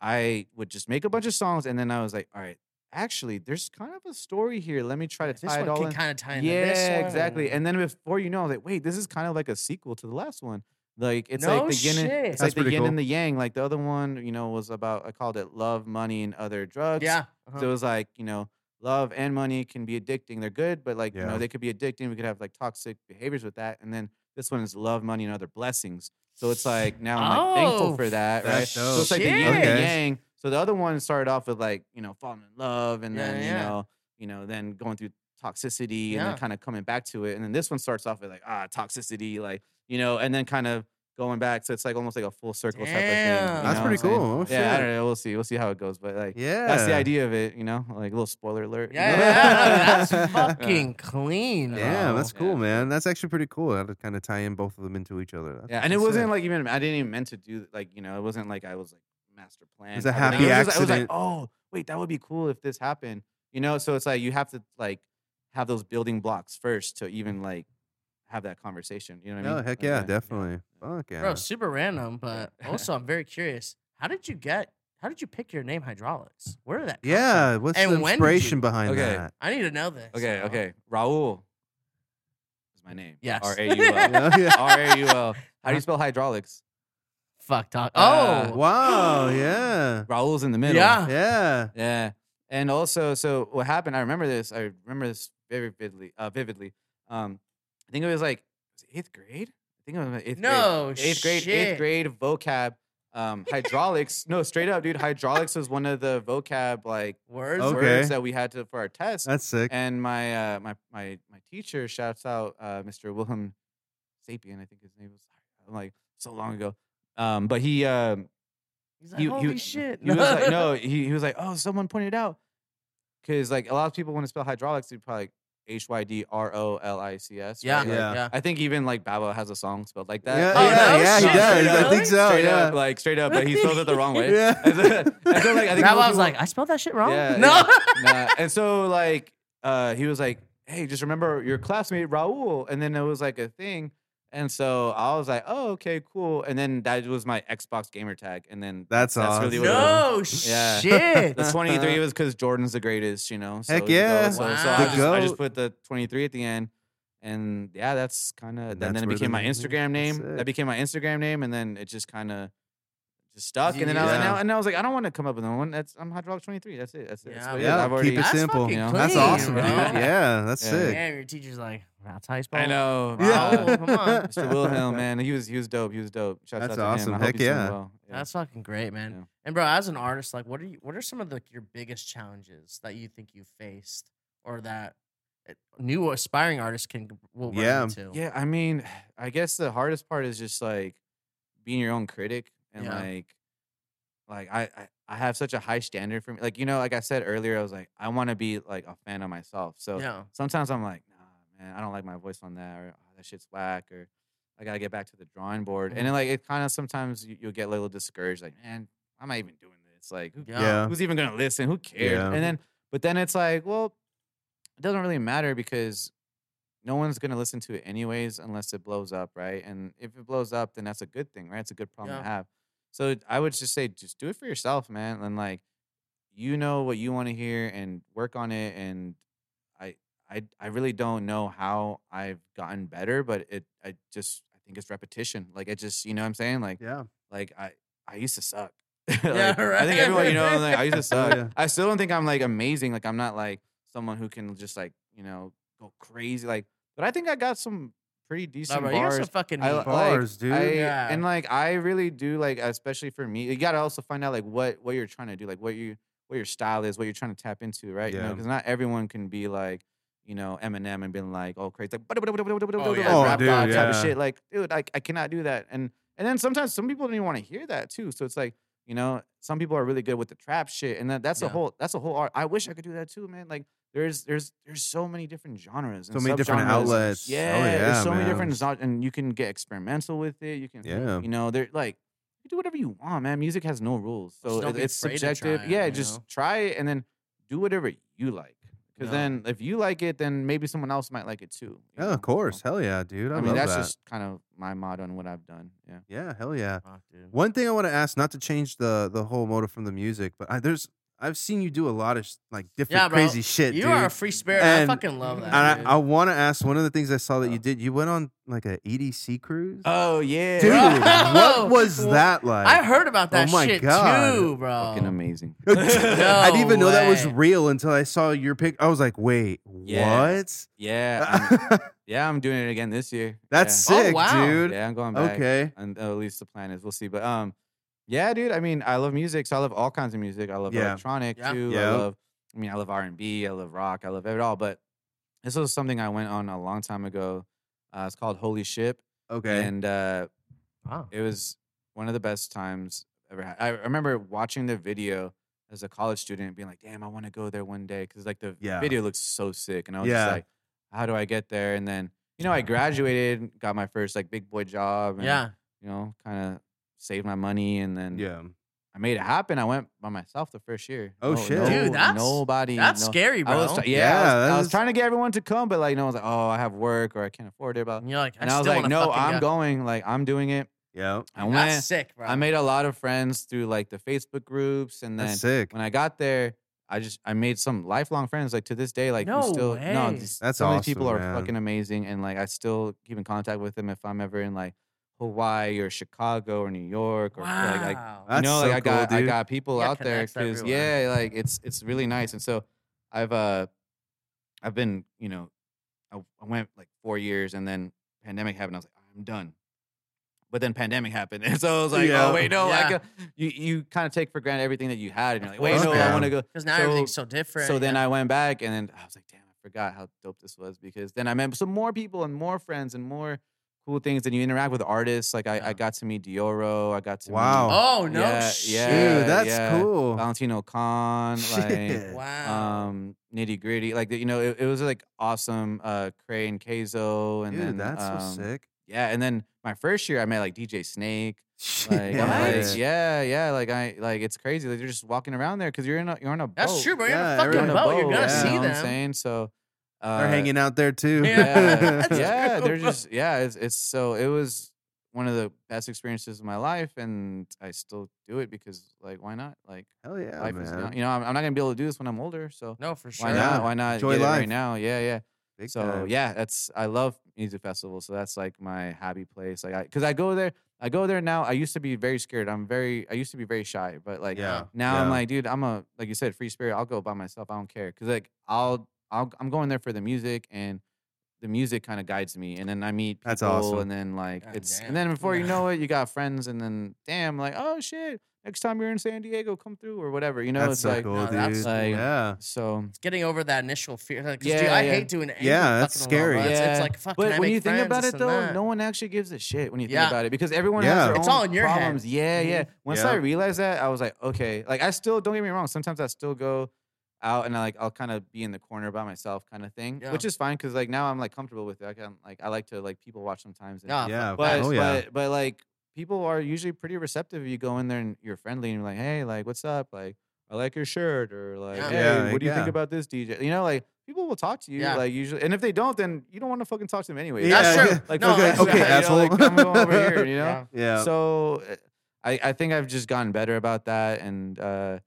[SPEAKER 3] I would just make a bunch of songs and then I was like, all right, actually there's kind of a story here. Let me try to
[SPEAKER 1] This
[SPEAKER 3] tie it
[SPEAKER 1] one
[SPEAKER 3] all
[SPEAKER 1] can
[SPEAKER 3] in.
[SPEAKER 1] kind of tie into
[SPEAKER 3] Yeah,
[SPEAKER 1] this one.
[SPEAKER 3] exactly. And then before you know, I was like, wait, this is kind of like a sequel to the last one. Like it's
[SPEAKER 1] No
[SPEAKER 3] like the yin and
[SPEAKER 1] shit.
[SPEAKER 3] it's
[SPEAKER 2] That's
[SPEAKER 3] like the
[SPEAKER 2] pretty
[SPEAKER 3] yin
[SPEAKER 2] cool.
[SPEAKER 3] and the yang. Like the other one, you know, was about I called it love, money, and other drugs.
[SPEAKER 1] yeah,
[SPEAKER 3] So
[SPEAKER 1] uh-huh.
[SPEAKER 3] it was like, you know, love and money can be addicting. They're good, but like, you know, they could be addicting. We could have like toxic behaviors with that. And then this one is love, money, and other blessings. So it's like now I'm like thankful
[SPEAKER 1] Oh,
[SPEAKER 3] for that, right?
[SPEAKER 2] that's
[SPEAKER 3] So it's like the yin
[SPEAKER 1] shit.
[SPEAKER 3] and the
[SPEAKER 2] Okay.
[SPEAKER 3] yang. So the other one started off with like you know falling in love, and
[SPEAKER 1] Yeah,
[SPEAKER 3] then you know you know then going through toxicity, and
[SPEAKER 1] Yeah.
[SPEAKER 3] then kind of coming back to it, and then this one starts off with like ah toxicity, like you know, and then kind of going back. So it's like almost like a full circle type of thing. You
[SPEAKER 2] That's
[SPEAKER 3] know
[SPEAKER 2] pretty
[SPEAKER 3] what I'm saying?
[SPEAKER 2] cool. Oh,
[SPEAKER 3] Yeah, I don't know. We'll see. We'll see how it goes. But like,
[SPEAKER 2] Yeah.
[SPEAKER 3] that's the idea of it. You know, like a little spoiler alert.
[SPEAKER 1] Yeah, yeah, that's (laughs) fucking clean.
[SPEAKER 2] Yeah,
[SPEAKER 1] bro.
[SPEAKER 2] that's cool,
[SPEAKER 3] Yeah.
[SPEAKER 2] man. That's actually pretty cool. How to kind of tie in both of them into each other. That's
[SPEAKER 3] Yeah, and it wasn't
[SPEAKER 2] sick.
[SPEAKER 3] like even I didn't even meant to do like you know it wasn't like I was like master plan.
[SPEAKER 2] It's a
[SPEAKER 3] type of
[SPEAKER 2] happy
[SPEAKER 3] thing. It was just- I was like, oh wait, that would be cool if this happened. You know, so it's like you have to like have those building blocks first to even like have that conversation. You know what I
[SPEAKER 2] Oh
[SPEAKER 3] mean?
[SPEAKER 2] heck
[SPEAKER 3] Like,
[SPEAKER 2] yeah, definitely. Fuck yeah.
[SPEAKER 1] Bro, super random, but (laughs) also I'm very curious. How did you get? How did you pick your name, Hydraulics? Where did that? Come
[SPEAKER 2] yeah,
[SPEAKER 1] from?
[SPEAKER 2] what's
[SPEAKER 1] And
[SPEAKER 2] the inspiration
[SPEAKER 1] you-
[SPEAKER 2] behind
[SPEAKER 3] Okay.
[SPEAKER 2] that?
[SPEAKER 1] I need to know this.
[SPEAKER 3] Okay,
[SPEAKER 1] bro.
[SPEAKER 3] okay. Raul is my name.
[SPEAKER 1] Yes.
[SPEAKER 3] R A U L.
[SPEAKER 2] Yeah, (laughs) yeah.
[SPEAKER 3] R A U L. How do you spell hydraulics?
[SPEAKER 1] Fuck dog.
[SPEAKER 3] Uh,
[SPEAKER 1] Oh,
[SPEAKER 2] Wow, (gasps) yeah.
[SPEAKER 3] Raul's in the middle.
[SPEAKER 1] Yeah.
[SPEAKER 2] Yeah.
[SPEAKER 3] Yeah. And also, so what happened? I remember this. I remember this very vividly. Uh, vividly. Um, I think it was like was it eighth grade. I think it was my eighth grade.
[SPEAKER 1] no
[SPEAKER 3] Eighth grade.
[SPEAKER 1] shit.
[SPEAKER 3] Eighth grade vocab. Um, hydraulics. no, straight up, dude. Hydraulics was one of the vocab like
[SPEAKER 1] words.
[SPEAKER 2] Okay.
[SPEAKER 3] words that we had to for our test.
[SPEAKER 2] That's sick.
[SPEAKER 3] and my uh, my my my teacher shouts out uh, Mr. Wilhelm Sapien. I think his name was. I'm like so long ago. Um, but he um,
[SPEAKER 1] He's like,
[SPEAKER 3] he,
[SPEAKER 1] holy
[SPEAKER 3] he,
[SPEAKER 1] shit.
[SPEAKER 3] He was like, no, (laughs) he, he was like, oh, someone pointed out. Because like a lot of people want to spell hydraulics, they probably like H Y D R O L I C S.
[SPEAKER 1] Yeah,
[SPEAKER 3] right? Like,
[SPEAKER 2] Yeah.
[SPEAKER 1] yeah.
[SPEAKER 3] I think even like Babo has a song spelled like that.
[SPEAKER 2] Yeah,
[SPEAKER 1] Oh,
[SPEAKER 2] yeah,
[SPEAKER 1] no
[SPEAKER 2] yeah, he
[SPEAKER 1] shit.
[SPEAKER 2] does. I
[SPEAKER 1] Really?
[SPEAKER 2] think so.
[SPEAKER 3] straight
[SPEAKER 2] yeah.
[SPEAKER 3] up, like straight up, but he spells it the wrong (laughs) way.
[SPEAKER 2] Yeah.
[SPEAKER 3] And so, and so, like, I think
[SPEAKER 1] Rabbi
[SPEAKER 3] most
[SPEAKER 1] was like, I spelled that shit wrong. (laughs)
[SPEAKER 3] Yeah,
[SPEAKER 1] no.
[SPEAKER 3] nah. And so like uh he was like, Hey, just remember your classmate Raul. And then it was like a thing. And so I was like, Oh, okay, cool. And then that was my Xbox gamer tag. And then
[SPEAKER 2] That's
[SPEAKER 3] really what it was.
[SPEAKER 1] no
[SPEAKER 3] Yeah.
[SPEAKER 1] shit. (laughs)
[SPEAKER 3] The 23 was because Jordan's the greatest, you know. So,
[SPEAKER 2] Heck
[SPEAKER 3] you
[SPEAKER 2] yeah.
[SPEAKER 3] So, so
[SPEAKER 1] Wow.
[SPEAKER 3] I,
[SPEAKER 1] The
[SPEAKER 3] just, I just
[SPEAKER 2] goat.
[SPEAKER 3] put the 23 at the end. And yeah, that's kind of,
[SPEAKER 2] And
[SPEAKER 3] then,
[SPEAKER 2] that's
[SPEAKER 3] then it
[SPEAKER 2] where the
[SPEAKER 3] became my
[SPEAKER 2] name.
[SPEAKER 3] Instagram name.
[SPEAKER 2] That's
[SPEAKER 3] That became my Instagram name. And then it just kind of just stuck. And then, I, and, I, and I was like, I don't want to come up with another one. That's I'm Hydraulic 23. That's it. That's it. That's
[SPEAKER 1] Yeah,
[SPEAKER 3] what it is.
[SPEAKER 2] Yeah,
[SPEAKER 3] I've already,
[SPEAKER 2] keep it simple.
[SPEAKER 1] fucking
[SPEAKER 3] you know?
[SPEAKER 2] That's awesome, dude. Yeah, that's it.
[SPEAKER 3] Yeah.
[SPEAKER 2] sick.
[SPEAKER 1] Damn, your teacher's like, that's how you spell
[SPEAKER 3] I
[SPEAKER 1] it."
[SPEAKER 3] know. (laughs)
[SPEAKER 2] Yeah.
[SPEAKER 1] Raul, (laughs) come on.
[SPEAKER 3] Mr. Wilhelm, man. He was he was dope. He was dope. Shouts
[SPEAKER 2] That's
[SPEAKER 3] out to
[SPEAKER 2] awesome.
[SPEAKER 3] Him. I
[SPEAKER 2] Heck yeah.
[SPEAKER 3] well. Yeah.
[SPEAKER 1] That's fucking great, man.
[SPEAKER 3] Yeah.
[SPEAKER 1] And bro, as an artist, like, what are you? What are some of the your biggest challenges that you think you faced, or that uh, new aspiring artists can will run
[SPEAKER 2] Yeah.
[SPEAKER 1] into?
[SPEAKER 3] Yeah, I mean, (sighs) I guess the hardest part is just like being your own critic and
[SPEAKER 1] Yeah.
[SPEAKER 3] like like I, I I have such a high standard for me. Like, you know, like I said earlier, I was like, I want to be like a fan of myself. So
[SPEAKER 1] yeah,
[SPEAKER 3] sometimes I'm like, nah, man, I don't like my voice on that, or oh, that shit's whack, or I gotta get back to the drawing board.
[SPEAKER 1] Mm-hmm.
[SPEAKER 3] And then like it kind of sometimes you, you'll get a little discouraged, like, man, I'm not even doing this. Like, who,
[SPEAKER 1] yeah,
[SPEAKER 2] Yeah.
[SPEAKER 3] who's even gonna listen? Who cares?
[SPEAKER 2] Yeah.
[SPEAKER 3] And then, but then it's like, well, it doesn't really matter because no one's gonna listen to it anyways unless it blows up, right? And if it blows up, then that's a good thing, right? It's a good problem
[SPEAKER 1] Yeah.
[SPEAKER 3] to have. So I would just say, just do it for yourself, man, and like, you know what you want to hear and work on it. And I, I, I really don't know how I've gotten better, but it, I just, I think it's repetition. Like it just, you know what I'm saying? Like,
[SPEAKER 2] Yeah.
[SPEAKER 3] like I, I used to suck. (laughs) Like,
[SPEAKER 1] Yeah,
[SPEAKER 3] I think everyone, you know, like I used to (laughs) oh, suck.
[SPEAKER 2] yeah.
[SPEAKER 3] I still don't think I'm like amazing. Like I'm not like someone who can just like you know go crazy. Like, but I think I got some pretty
[SPEAKER 1] Nah,
[SPEAKER 3] decent
[SPEAKER 1] bro, you got
[SPEAKER 3] bars.
[SPEAKER 1] some fucking
[SPEAKER 3] I
[SPEAKER 1] meat.
[SPEAKER 3] like-
[SPEAKER 2] dude.
[SPEAKER 3] I-
[SPEAKER 1] Yeah.
[SPEAKER 3] And like I really do like, especially for me, you gotta also find out like what what you're trying to do, like what you what your style is, what you're trying to tap into, right? You know,
[SPEAKER 2] Yeah.
[SPEAKER 3] because not everyone can be like. You know, Eminem and being like, oh, crazy, like,
[SPEAKER 1] Oh,
[SPEAKER 3] like
[SPEAKER 1] yeah.
[SPEAKER 3] rap
[SPEAKER 2] Oh,
[SPEAKER 3] god
[SPEAKER 2] dude,
[SPEAKER 3] type of shit. Like, dude, I, I cannot do that. And and then sometimes some people don't even want to hear that too. So it's like, you know, some people are really good with the trap shit, and that, that's a whole that's a whole art. I wish I could do that too, man. Like, there's there's there's so many different genres, and So
[SPEAKER 2] many different outlets.
[SPEAKER 3] Yeah,
[SPEAKER 2] Oh, yeah,
[SPEAKER 3] there's so many different, and you can get experimental with it. You can,
[SPEAKER 2] Yeah.
[SPEAKER 3] you know, they're like. You do whatever you want, man. Music has no rules, so it- it's subjective.
[SPEAKER 1] try it,
[SPEAKER 3] yeah,
[SPEAKER 1] you
[SPEAKER 3] just
[SPEAKER 1] know?
[SPEAKER 3] try it and then do whatever you like. Because
[SPEAKER 1] Yeah.
[SPEAKER 3] then, if you like it, then maybe someone else might like it too.
[SPEAKER 2] Yeah, oh,
[SPEAKER 3] know?
[SPEAKER 2] of course.
[SPEAKER 3] So,
[SPEAKER 2] Hell yeah, dude. I,
[SPEAKER 3] I, mean, that's
[SPEAKER 2] that.
[SPEAKER 3] just kind of my motto on what I've done. Yeah.
[SPEAKER 2] yeah, hell yeah.
[SPEAKER 1] Fuck, dude.
[SPEAKER 2] One thing I want to ask, not to change the the whole motive from the music, but I, there's I've seen you do a lot of like different
[SPEAKER 1] Yeah,
[SPEAKER 2] crazy shit,
[SPEAKER 1] You
[SPEAKER 2] dude.
[SPEAKER 1] are a free spirit.
[SPEAKER 2] And-
[SPEAKER 1] I fucking love that.
[SPEAKER 2] and
[SPEAKER 1] dude.
[SPEAKER 2] I, I want to ask one of the things I saw that you did. You went on like a EDC cruise,
[SPEAKER 3] Oh yeah,
[SPEAKER 2] dude.
[SPEAKER 1] Bro.
[SPEAKER 2] what (laughs) was that like?
[SPEAKER 1] I heard about that
[SPEAKER 2] Oh my
[SPEAKER 1] shit
[SPEAKER 2] God.
[SPEAKER 1] too, bro.
[SPEAKER 3] fucking amazing. (laughs)
[SPEAKER 2] I didn't even know that was real until I saw your pic. I was like, wait,
[SPEAKER 3] Yeah.
[SPEAKER 2] what?
[SPEAKER 3] Yeah, (laughs) I'm, yeah, I'm doing it again this year.
[SPEAKER 2] That's
[SPEAKER 1] Oh,
[SPEAKER 2] sick,
[SPEAKER 1] wow.
[SPEAKER 2] dude.
[SPEAKER 3] yeah, yeah, I'm going back.
[SPEAKER 2] Okay.
[SPEAKER 3] and uh, at least the plan is we'll see. But um, Yeah, dude. I mean, I love music, so I love all kinds of music. I love
[SPEAKER 2] Yeah.
[SPEAKER 3] electronic
[SPEAKER 1] Yeah.
[SPEAKER 3] too. I love. I mean, I love R and B. I love rock. I love it all. But this was something I went on a long time ago. Uh, it's called Holy Ship,
[SPEAKER 2] Okay.
[SPEAKER 3] and uh,
[SPEAKER 1] Wow.
[SPEAKER 3] it was one of the best times I've ever had. I remember watching the video as a college student, being like, "Damn, I want to go there one day," because like the
[SPEAKER 2] Yeah.
[SPEAKER 3] video looks so sick, and I was
[SPEAKER 2] Yeah.
[SPEAKER 3] just like, "How do I get there?" And then you know, I (laughs) graduated, got my first like big boy job, and,
[SPEAKER 1] Yeah.
[SPEAKER 3] you know, kind of saved my money, and then
[SPEAKER 2] yeah.
[SPEAKER 3] I made it happen. I went by myself the first year.
[SPEAKER 2] Oh, shit.
[SPEAKER 1] Dude, that's-
[SPEAKER 3] nobody.
[SPEAKER 1] That's
[SPEAKER 3] no-
[SPEAKER 1] scary, bro.
[SPEAKER 3] I was, yeah,
[SPEAKER 2] Yeah,
[SPEAKER 3] I, was,
[SPEAKER 2] that
[SPEAKER 3] I was trying to get everyone to come, but like no one's like, oh, I have work or I can't afford it. Blah.
[SPEAKER 1] and you're like,
[SPEAKER 3] And
[SPEAKER 1] I,
[SPEAKER 3] I, was like, no, I'm
[SPEAKER 1] go.
[SPEAKER 3] going. Like I'm doing it.
[SPEAKER 2] Yeah.
[SPEAKER 3] I
[SPEAKER 1] That's
[SPEAKER 3] went.
[SPEAKER 1] sick, bro.
[SPEAKER 3] I made a lot of friends through like the Facebook groups, and then
[SPEAKER 2] That's sick.
[SPEAKER 3] when I got there, I just I made some lifelong friends. Like to this day, like we
[SPEAKER 1] No
[SPEAKER 3] still no,
[SPEAKER 1] way.
[SPEAKER 3] these-
[SPEAKER 2] That's
[SPEAKER 3] some of these people
[SPEAKER 2] awesome,
[SPEAKER 3] are
[SPEAKER 2] man.
[SPEAKER 3] fucking amazing, and like I still keep in contact with them if I'm ever in like Hawaii or Chicago or New York or like, like.
[SPEAKER 2] That's
[SPEAKER 3] you know,
[SPEAKER 2] so
[SPEAKER 3] like I got
[SPEAKER 2] cool,
[SPEAKER 3] I got people
[SPEAKER 1] You
[SPEAKER 3] out there because yeah, like it's it's really nice. And so I've uh I've been you know I, I went like four years and then pandemic happened. I was like I'm done. But then pandemic happened, (laughs) and so I was like,
[SPEAKER 2] Yeah.
[SPEAKER 3] oh wait, no, I
[SPEAKER 1] Yeah.
[SPEAKER 3] ca- you you kind of take for granted everything that you had, and you're like, wait,
[SPEAKER 1] course,
[SPEAKER 3] no, I want to go.
[SPEAKER 1] Because now
[SPEAKER 3] so-
[SPEAKER 1] everything's so different.
[SPEAKER 3] So then. I went back, and then I was like, damn, I forgot how dope this was because then I met some more people and more friends and more cool things, and you interact with artists. Like I,
[SPEAKER 1] Yeah.
[SPEAKER 3] I got to meet Dioro, I got to
[SPEAKER 2] Wow.
[SPEAKER 3] meet
[SPEAKER 1] Oh no!
[SPEAKER 3] Yeah,
[SPEAKER 1] shit.
[SPEAKER 3] yeah.
[SPEAKER 2] Dude, that's
[SPEAKER 3] yeah.
[SPEAKER 2] cool.
[SPEAKER 3] Valentino Khan, (laughs) like
[SPEAKER 2] Shit.
[SPEAKER 1] Wow.
[SPEAKER 3] um Nitti Gritti. Like you know, it, it was like awesome. Uh Cray and Kayzo, and
[SPEAKER 2] Dude,
[SPEAKER 3] then
[SPEAKER 2] that's
[SPEAKER 3] um,
[SPEAKER 2] so sick.
[SPEAKER 3] Yeah, and then my first year, I met like DJ Snake. (laughs) Like, I'm like, yeah, yeah. Like I like it's crazy. Like you're just walking around there because you're in a you're on a boat.
[SPEAKER 1] That's true, bro. You're
[SPEAKER 2] Yeah,
[SPEAKER 1] in a fucking
[SPEAKER 3] You're a
[SPEAKER 1] boat. You're gonna
[SPEAKER 2] yeah.
[SPEAKER 1] see
[SPEAKER 3] you know what I'm
[SPEAKER 1] them.
[SPEAKER 3] saying? So uh,
[SPEAKER 2] They're hanging out there too.
[SPEAKER 1] Yeah,
[SPEAKER 3] Yeah, (laughs)
[SPEAKER 1] That's
[SPEAKER 3] yeah.
[SPEAKER 1] cool.
[SPEAKER 3] They're just yeah. It's it's so it was one of the best experiences of my life, and I still do it because like why not? Like
[SPEAKER 2] Hell yeah,
[SPEAKER 3] life is
[SPEAKER 2] man.
[SPEAKER 3] you know I'm, I'm not gonna be able to do this when I'm older, so
[SPEAKER 1] No, for sure.
[SPEAKER 3] why
[SPEAKER 2] Yeah.
[SPEAKER 3] not? Why not
[SPEAKER 2] Enjoy
[SPEAKER 3] get it
[SPEAKER 2] life.
[SPEAKER 3] right now? Yeah, yeah.
[SPEAKER 2] Big
[SPEAKER 3] so
[SPEAKER 2] time.
[SPEAKER 3] yeah, that's I love music festivals. So that's like my happy place. Like I because I go there, I go there now. I used to be very scared. I'm very I used to be very shy, but like
[SPEAKER 2] Yeah.
[SPEAKER 3] now I'm like, dude, I'm a like you said, free spirit. I'll go by myself. I don't care because like I'll I'll I'm going there for the music and the music kind of guides me, and then I meet people,
[SPEAKER 2] That's awesome.
[SPEAKER 3] and then like
[SPEAKER 1] God
[SPEAKER 3] it's
[SPEAKER 1] damn.
[SPEAKER 3] and then before you (laughs) know it, you got friends, and then damn, like oh shit, next time you're in San Diego, come through or whatever. You know,
[SPEAKER 2] that's
[SPEAKER 3] it's
[SPEAKER 2] so
[SPEAKER 3] like
[SPEAKER 2] cool,
[SPEAKER 1] no,
[SPEAKER 2] dude.
[SPEAKER 1] that's
[SPEAKER 3] like-
[SPEAKER 2] yeah.
[SPEAKER 3] so.
[SPEAKER 1] It's getting over that initial fear. Like, 'cause,
[SPEAKER 3] Yeah,
[SPEAKER 1] dude, I
[SPEAKER 3] yeah.
[SPEAKER 1] hate doing it.
[SPEAKER 2] Yeah, that's scary.
[SPEAKER 3] Yeah.
[SPEAKER 1] it's like fuck.
[SPEAKER 3] But
[SPEAKER 1] can I
[SPEAKER 3] when you think about it though,
[SPEAKER 1] that?
[SPEAKER 3] no one actually gives a shit when you think
[SPEAKER 1] Yeah.
[SPEAKER 3] about it because everyone
[SPEAKER 2] Yeah.
[SPEAKER 3] has their
[SPEAKER 1] It's
[SPEAKER 3] own
[SPEAKER 1] all in your head.
[SPEAKER 3] problems. Yeah, yeah.
[SPEAKER 1] Mhm.
[SPEAKER 3] Once
[SPEAKER 2] Yeah.
[SPEAKER 3] I realized that, I was like, okay. Like I still don't get me wrong. Sometimes I still go out and I like I'll kind of be in the corner by myself, kind of thing,
[SPEAKER 1] Yeah.
[SPEAKER 3] which is fine because like now I'm like comfortable with it. I can like I like to like people watch sometimes. And,
[SPEAKER 1] Yeah,
[SPEAKER 2] Yeah,
[SPEAKER 3] but
[SPEAKER 2] oh yeah.
[SPEAKER 3] but but like people are usually pretty receptive. You go in there and you're friendly and you're like, hey, like what's up? Like I like your shirt or like,
[SPEAKER 1] Yeah.
[SPEAKER 3] hey,
[SPEAKER 2] Yeah,
[SPEAKER 3] what do you think about this DJ? You know, like people will talk to you
[SPEAKER 1] Yeah.
[SPEAKER 3] like usually, and if they don't, then you don't want to fucking talk to them anyway.
[SPEAKER 1] That's
[SPEAKER 2] Yeah,
[SPEAKER 1] true. (laughs)
[SPEAKER 3] Like
[SPEAKER 1] no,
[SPEAKER 2] okay,
[SPEAKER 1] that's
[SPEAKER 2] okay,
[SPEAKER 1] true.
[SPEAKER 3] you know, like, I'm going over (laughs) here, you know.
[SPEAKER 1] Yeah.
[SPEAKER 2] yeah.
[SPEAKER 3] So uh, I I think I've just gotten better about that, and uh,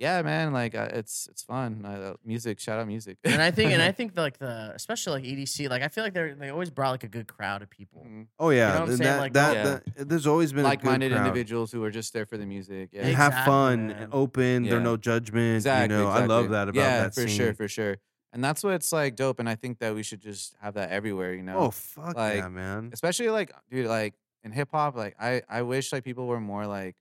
[SPEAKER 3] yeah, man, like uh, it's it's fun. Uh, music, shout out music.
[SPEAKER 1] and I think, and I (laughs) think like the, especially like EDC, like I feel like they they always brought like a good crowd of people.
[SPEAKER 3] Mhm.
[SPEAKER 2] oh yeah.
[SPEAKER 1] know what I'm saying?
[SPEAKER 2] that,
[SPEAKER 1] Like,
[SPEAKER 2] that,
[SPEAKER 3] Yeah.
[SPEAKER 2] that- there's always been
[SPEAKER 3] like-minded
[SPEAKER 2] a good crowd.
[SPEAKER 3] individuals who are just there for the music. Yeah,
[SPEAKER 2] and have fun,
[SPEAKER 1] man.
[SPEAKER 2] and open. There
[SPEAKER 3] Yeah.
[SPEAKER 2] are no judgment.
[SPEAKER 3] Exactly.
[SPEAKER 2] You know, I love that about
[SPEAKER 3] yeah,
[SPEAKER 2] that
[SPEAKER 3] for
[SPEAKER 2] scene.
[SPEAKER 3] sure, for sure. And that's what's like dope. And I think that we should just have that everywhere. You know,
[SPEAKER 2] Oh fuck
[SPEAKER 3] Like,
[SPEAKER 2] yeah, man.
[SPEAKER 3] especially like dude, like in hip hop, like I I wish like people were more like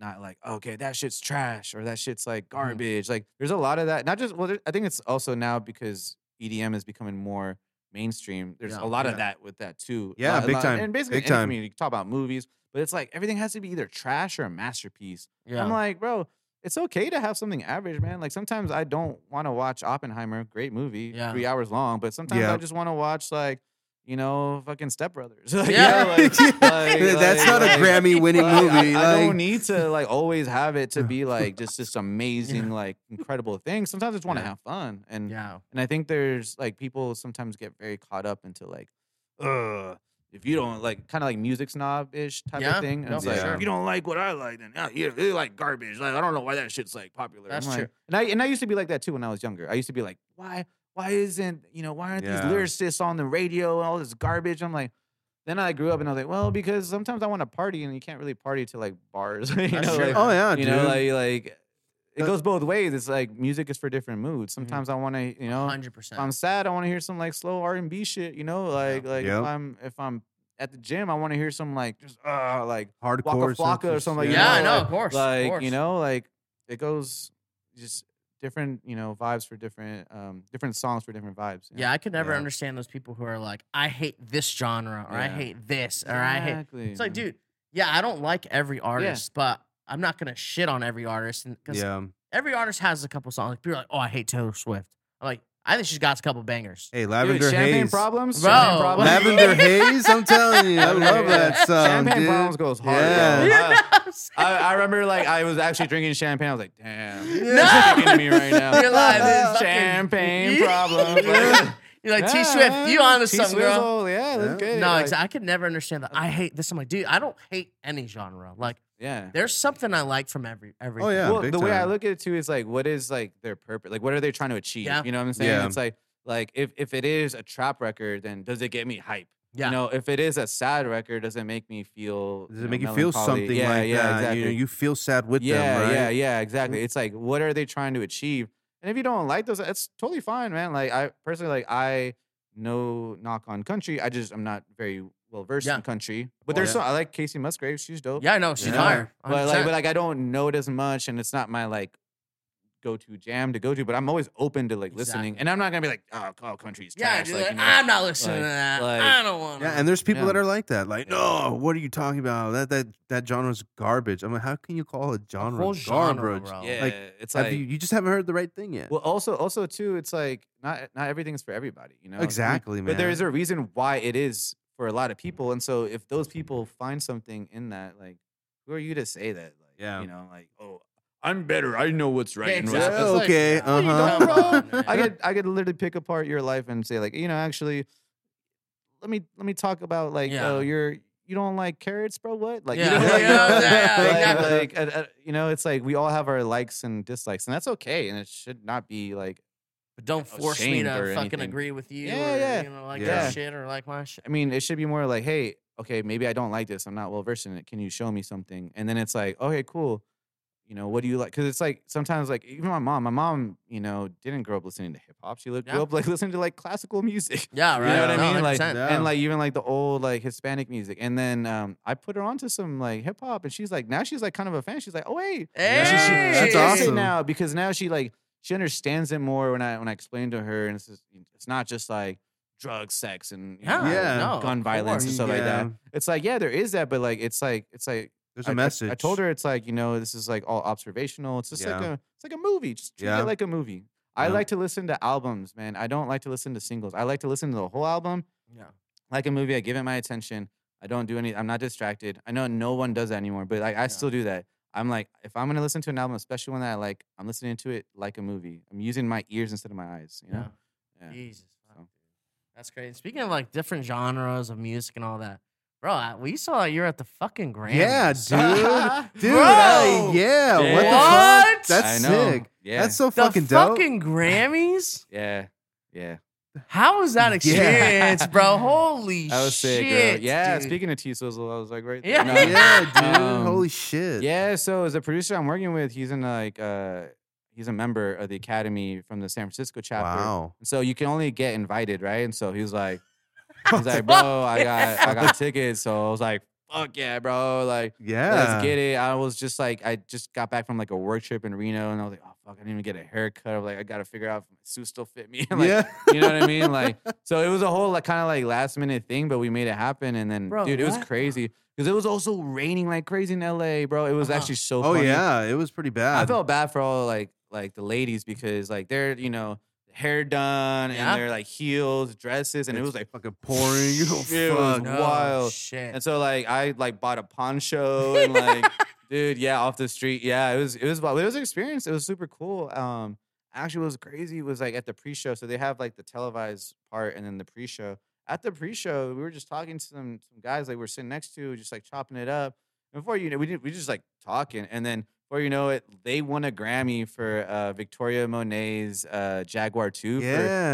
[SPEAKER 3] not like okay that shit's trash or that shit's like
[SPEAKER 2] Mm-hmm.
[SPEAKER 3] garbage. Like there's a lot of that. Not just well, there, I think it's also now because EDM is becoming more mainstream. There's
[SPEAKER 1] Yeah.
[SPEAKER 3] a lot
[SPEAKER 2] Yeah.
[SPEAKER 3] of that with that too.
[SPEAKER 2] Yeah,
[SPEAKER 3] lot-
[SPEAKER 2] big
[SPEAKER 3] lot-
[SPEAKER 2] time,
[SPEAKER 3] And basically,
[SPEAKER 2] big
[SPEAKER 3] any
[SPEAKER 2] time.
[SPEAKER 3] community, you talk about movies, but it's like everything has to be either trash or a masterpiece.
[SPEAKER 1] Yeah,
[SPEAKER 3] I'm like, bro, it's okay to have something average, man. Like sometimes I don't want to watch Oppenheimer, great movie,
[SPEAKER 1] Yeah.
[SPEAKER 3] three hours long, but sometimes. I just want to watch like, you know, fucking Step Brothers. (laughs) Like, you
[SPEAKER 1] Yeah.
[SPEAKER 3] know, like- (laughs) like-
[SPEAKER 2] That's
[SPEAKER 3] like-
[SPEAKER 2] not a
[SPEAKER 3] like-
[SPEAKER 2] Grammy-winning
[SPEAKER 3] like,
[SPEAKER 2] movie.
[SPEAKER 3] I, I
[SPEAKER 2] like,
[SPEAKER 3] don't need to like always have it to be (laughs) like just this amazing, like incredible thing. Sometimes I just want to
[SPEAKER 1] Yeah.
[SPEAKER 3] have fun, and
[SPEAKER 1] yeah,
[SPEAKER 3] and I think there's like people sometimes get very caught up into like, uh, if you don't like kind of like music snob ish type
[SPEAKER 1] Yeah,
[SPEAKER 3] of thing. And
[SPEAKER 1] no,
[SPEAKER 3] it's like
[SPEAKER 2] sure.
[SPEAKER 3] if you don't like what I like, then yeah, you you like garbage. Like I don't know why that shit's like popular.
[SPEAKER 1] That's
[SPEAKER 3] I'm like-
[SPEAKER 1] true.
[SPEAKER 3] And I and I used to be like that too when I was younger. I used to be like, why why isn't you know why aren't
[SPEAKER 2] Yeah.
[SPEAKER 3] these lyricists on the radio and all this garbage? I'm like. Then I grew up and I was like, well, because sometimes I want to party and you can't really party to like bars. (laughs) you
[SPEAKER 1] That's
[SPEAKER 3] know, like,
[SPEAKER 2] oh yeah,
[SPEAKER 3] you
[SPEAKER 2] dude.
[SPEAKER 3] know, like like it goes both ways. It's like music is for different moods.
[SPEAKER 1] Mm-hmm.
[SPEAKER 3] Sometimes I want to, you know,
[SPEAKER 1] hundred
[SPEAKER 3] if
[SPEAKER 1] percent.
[SPEAKER 3] I'm sad, I want to hear some like slow R and B shit. You know, like like
[SPEAKER 2] Yep.
[SPEAKER 3] if I'm if I'm at the gym, I want to hear some like just uh like
[SPEAKER 2] Hardcore.
[SPEAKER 3] Waka Flocka or
[SPEAKER 2] just-
[SPEAKER 3] something like
[SPEAKER 1] Yeah,
[SPEAKER 3] you
[SPEAKER 1] I know,
[SPEAKER 3] like-
[SPEAKER 1] of course, of
[SPEAKER 3] like
[SPEAKER 1] course.
[SPEAKER 3] you know like it goes just different you know vibes for different um different songs for different vibes. you know?
[SPEAKER 1] Yeah, I could never
[SPEAKER 2] Yeah.
[SPEAKER 1] understand those people who are like, I hate this genre or I hate this or I hate.
[SPEAKER 3] Exactly,
[SPEAKER 1] It's like, dude, yeah, I don't like every artist, but I'm not gonna shit on every artist because
[SPEAKER 2] Yeah.
[SPEAKER 1] every artist has a couple songs. People are like, oh, I hate Taylor Swift. I'm like, I think she's got a couple bangers.
[SPEAKER 2] Hey,
[SPEAKER 3] Dude,
[SPEAKER 2] Lavender
[SPEAKER 3] champagne
[SPEAKER 2] Haze.
[SPEAKER 3] problems,
[SPEAKER 1] Bro,
[SPEAKER 3] champagne problems.
[SPEAKER 2] Lavender Haze. I'm telling you, I (laughs) love that song,
[SPEAKER 3] Champagne
[SPEAKER 2] dude.
[SPEAKER 3] problems goes hard.
[SPEAKER 2] Yeah. (laughs)
[SPEAKER 3] bro. I-
[SPEAKER 1] I'm saying?
[SPEAKER 3] I, I remember like I was actually drinking champagne. I was like, damn, (laughs)
[SPEAKER 1] No!
[SPEAKER 3] to me right now.
[SPEAKER 1] You're like, this fucking-
[SPEAKER 3] champagne (laughs)
[SPEAKER 1] Yeah.
[SPEAKER 3] problems.
[SPEAKER 1] You're like T Swift, you on to
[SPEAKER 3] T
[SPEAKER 1] something, girl.
[SPEAKER 3] Swizzle, Yeah, that's
[SPEAKER 2] Yeah.
[SPEAKER 3] good.
[SPEAKER 1] No,
[SPEAKER 3] like.
[SPEAKER 1] I could never understand that. I hate this. I'm like, dude, I don't hate any genre. Like,
[SPEAKER 3] Yeah.
[SPEAKER 1] there's something I like from every every.
[SPEAKER 2] Oh, yeah.
[SPEAKER 3] well,
[SPEAKER 2] big
[SPEAKER 3] the way I look at it too is like, what is like their purpose? Like, what are they trying to achieve?
[SPEAKER 1] Yeah.
[SPEAKER 3] You know what I'm saying?
[SPEAKER 2] Yeah.
[SPEAKER 3] It's like, like if if it is a trap record, then does it get me hype?
[SPEAKER 1] Yeah.
[SPEAKER 3] You know, if it is a sad record, does it make me feel?
[SPEAKER 2] Does
[SPEAKER 3] you
[SPEAKER 2] it
[SPEAKER 3] know,
[SPEAKER 2] make you feel something
[SPEAKER 3] yeah,
[SPEAKER 2] like
[SPEAKER 3] yeah,
[SPEAKER 2] that?
[SPEAKER 3] Exactly.
[SPEAKER 2] You know, you feel sad with
[SPEAKER 3] yeah,
[SPEAKER 2] them, right?
[SPEAKER 3] yeah, yeah, exactly. It's like, what are they trying to achieve? And if you don't like those, it's totally fine, man. Like I personally, like I no knock on country. I just I'm not very well versed
[SPEAKER 1] Yeah.
[SPEAKER 3] in country. But
[SPEAKER 1] Well,
[SPEAKER 3] there's
[SPEAKER 2] yeah.
[SPEAKER 3] some I like Kacey Musgrave. She's dope.
[SPEAKER 1] Yeah, I know she's
[SPEAKER 2] Yeah.
[SPEAKER 1] fire.
[SPEAKER 3] But like, but like I don't know it as much, and it's not my like go to jam to go to. But I'm always open to like listening, and I'm not gonna be like, oh, oh country's
[SPEAKER 1] yeah,
[SPEAKER 3] trash.
[SPEAKER 1] dude,
[SPEAKER 3] like,
[SPEAKER 1] like,
[SPEAKER 3] you know,
[SPEAKER 1] I'm not listening
[SPEAKER 3] like-
[SPEAKER 1] to that.
[SPEAKER 3] like-
[SPEAKER 1] I don't want.
[SPEAKER 2] Yeah, and there's people that are like that. Like, no, oh, what are you talking about? That that that genre's garbage. I'm like, how can you call a genre
[SPEAKER 1] whole genre,
[SPEAKER 2] garbage?
[SPEAKER 1] bro.
[SPEAKER 3] yeah,
[SPEAKER 2] like,
[SPEAKER 3] it's like
[SPEAKER 2] you, you just haven't heard the right thing yet.
[SPEAKER 3] Well, also, also too, it's like not not everything's for everybody, you know.
[SPEAKER 2] Exactly,
[SPEAKER 3] But there
[SPEAKER 2] man.
[SPEAKER 3] is a reason why it is for a lot of people, and so if those people find something in that, like, who are you to say that? Like,
[SPEAKER 2] Yeah.
[SPEAKER 3] you know, like, oh, I'm better. I know what's right.
[SPEAKER 1] Yeah,
[SPEAKER 3] and what's
[SPEAKER 1] exactly.
[SPEAKER 2] Yeah,
[SPEAKER 1] It's like,
[SPEAKER 2] okay,
[SPEAKER 1] what are you
[SPEAKER 2] uh-huh.
[SPEAKER 1] talking
[SPEAKER 3] bro. (laughs) I could I could literally pick apart your life and say like, you know, actually, let me let me talk about like,
[SPEAKER 1] Yeah.
[SPEAKER 3] oh, you're you don't like carrots, bro? What? Like,
[SPEAKER 1] Yeah,
[SPEAKER 3] you know,
[SPEAKER 1] yeah,
[SPEAKER 3] like,
[SPEAKER 1] yeah, yeah,
[SPEAKER 3] like,
[SPEAKER 1] exactly.
[SPEAKER 3] like, uh, uh, you know, it's like we all have our likes and dislikes, and that's okay, and it should not be like
[SPEAKER 1] But don't force me
[SPEAKER 3] ashamed
[SPEAKER 1] to
[SPEAKER 3] or
[SPEAKER 1] fucking
[SPEAKER 3] anything.
[SPEAKER 1] agree with you.
[SPEAKER 3] Yeah,
[SPEAKER 1] or,
[SPEAKER 3] yeah.
[SPEAKER 1] You know, like
[SPEAKER 2] Yeah.
[SPEAKER 1] your shit or like my shit.
[SPEAKER 3] I mean, it should be more like, hey, okay, maybe I don't like this. I'm not well versed in it. Can you show me something? And then it's like, okay, cool. You know, what do you like? Because it's like sometimes, like even my mom, my mom, you know, didn't grow up listening to hip hop. She li- grew
[SPEAKER 1] Yeah.
[SPEAKER 3] up like (laughs) listening to like classical music.
[SPEAKER 1] Yeah, right.
[SPEAKER 3] You know what I mean? Like,
[SPEAKER 1] 100%.
[SPEAKER 2] Yeah.
[SPEAKER 3] and like even like the old like Hispanic music. And then um, I put her onto some like hip hop, and she's like, now she's like kind of a fan. She's like, oh wait,
[SPEAKER 1] Hey,
[SPEAKER 3] she, she,
[SPEAKER 2] That's awesome.
[SPEAKER 3] now because now she like she understands it more when I when I explain to her, and it's just, it's not just like drugs, sex, and you
[SPEAKER 1] Yeah,
[SPEAKER 3] know,
[SPEAKER 2] Yeah.
[SPEAKER 3] gun
[SPEAKER 1] of
[SPEAKER 3] violence and stuff like that. It's like yeah, there is that, but like it's like it's like
[SPEAKER 2] There's
[SPEAKER 3] I-
[SPEAKER 2] a
[SPEAKER 3] I-
[SPEAKER 2] message.
[SPEAKER 3] I, told her it's like you know this is like all observational. It's just like a it's like a movie. Just treat
[SPEAKER 2] Yeah.
[SPEAKER 3] it like a movie. I like to listen to albums, man. I don't like to listen to singles. I like to listen to the whole album
[SPEAKER 1] Yeah.
[SPEAKER 3] like a movie. I give it my attention. I don't do any. I'm not distracted. I know no one does that anymore, but like I still do that. I'm like, if I'm gonna listen to an album, especially one that I like, I'm listening to it like a movie. I'm using my ears instead of my eyes. You know? Yeah.
[SPEAKER 1] Jesus.
[SPEAKER 3] So.
[SPEAKER 1] That's great. Speaking of like different genres of music and all that, bro, I, we saw you were at the fucking Grammys.
[SPEAKER 2] Yeah, dude. (laughs) Dude,
[SPEAKER 1] Bro!
[SPEAKER 2] I- yeah. What the fuck?
[SPEAKER 1] What?
[SPEAKER 2] That's
[SPEAKER 3] I know.
[SPEAKER 2] sick.
[SPEAKER 3] Yeah.
[SPEAKER 2] That's so
[SPEAKER 1] The
[SPEAKER 2] fucking dope.
[SPEAKER 1] fucking Grammys. (laughs)
[SPEAKER 3] Yeah. Yeah.
[SPEAKER 1] How was that (laughs)
[SPEAKER 2] Yeah.
[SPEAKER 1] experience, bro? Holy
[SPEAKER 3] That was sick, bro.
[SPEAKER 1] shit.
[SPEAKER 3] Yeah.
[SPEAKER 1] dude.
[SPEAKER 3] Speaking of T Swizzle, I was like, right.
[SPEAKER 1] Yeah.
[SPEAKER 3] No.
[SPEAKER 2] yeah, dude.
[SPEAKER 3] Um,
[SPEAKER 2] Holy shit.
[SPEAKER 3] Yeah, so as a producer I'm working with, he's in like uh he's a member of the academy from the San Francisco chapter.
[SPEAKER 2] Wow.
[SPEAKER 3] And so you can only get invited, right? And so he was like he's like, (laughs) "Bro, I got I got tickets." So I was like, "Fuck yeah, bro." Like,
[SPEAKER 2] Yeah.
[SPEAKER 3] let's get it. I was just like I just got back from like a work trip in Reno and I was like, "Oh, fuck, I didn't even get a haircut." I was like, "I got to figure out if my suit still fit me." (laughs) like,
[SPEAKER 2] yeah.
[SPEAKER 3] you know what I mean? Like, (laughs) so it was a whole like kind of like last minute thing, but we made it happen. And then,
[SPEAKER 1] Bro,
[SPEAKER 3] dude, it was crazy because it was also raining like crazy in LA, bro. It was
[SPEAKER 1] Uh-huh.
[SPEAKER 3] actually so.
[SPEAKER 2] Oh
[SPEAKER 3] funny.
[SPEAKER 2] yeah, it was pretty bad.
[SPEAKER 3] I felt bad for all like like the ladies because like they're you know hair done
[SPEAKER 1] Yeah.
[SPEAKER 3] and they're like heels, dresses, and it was like
[SPEAKER 2] fucking pouring. (laughs) You know,
[SPEAKER 3] It was.
[SPEAKER 1] No
[SPEAKER 3] wild.
[SPEAKER 1] Shit.
[SPEAKER 3] and so like I like bought a poncho (laughs) and like dude yeah off the street yeah it was it was wild. it was an experience it was super cool um actually what was crazy was like at the pre-show so they have like the televised part and then the pre-show at the pre-show we were just talking to some some guys like we are sitting next to just like chopping it up and before you know we did we just like talking and then before you know it they won a Grammy for uh Victoria Monet's uh Jaguar 2 for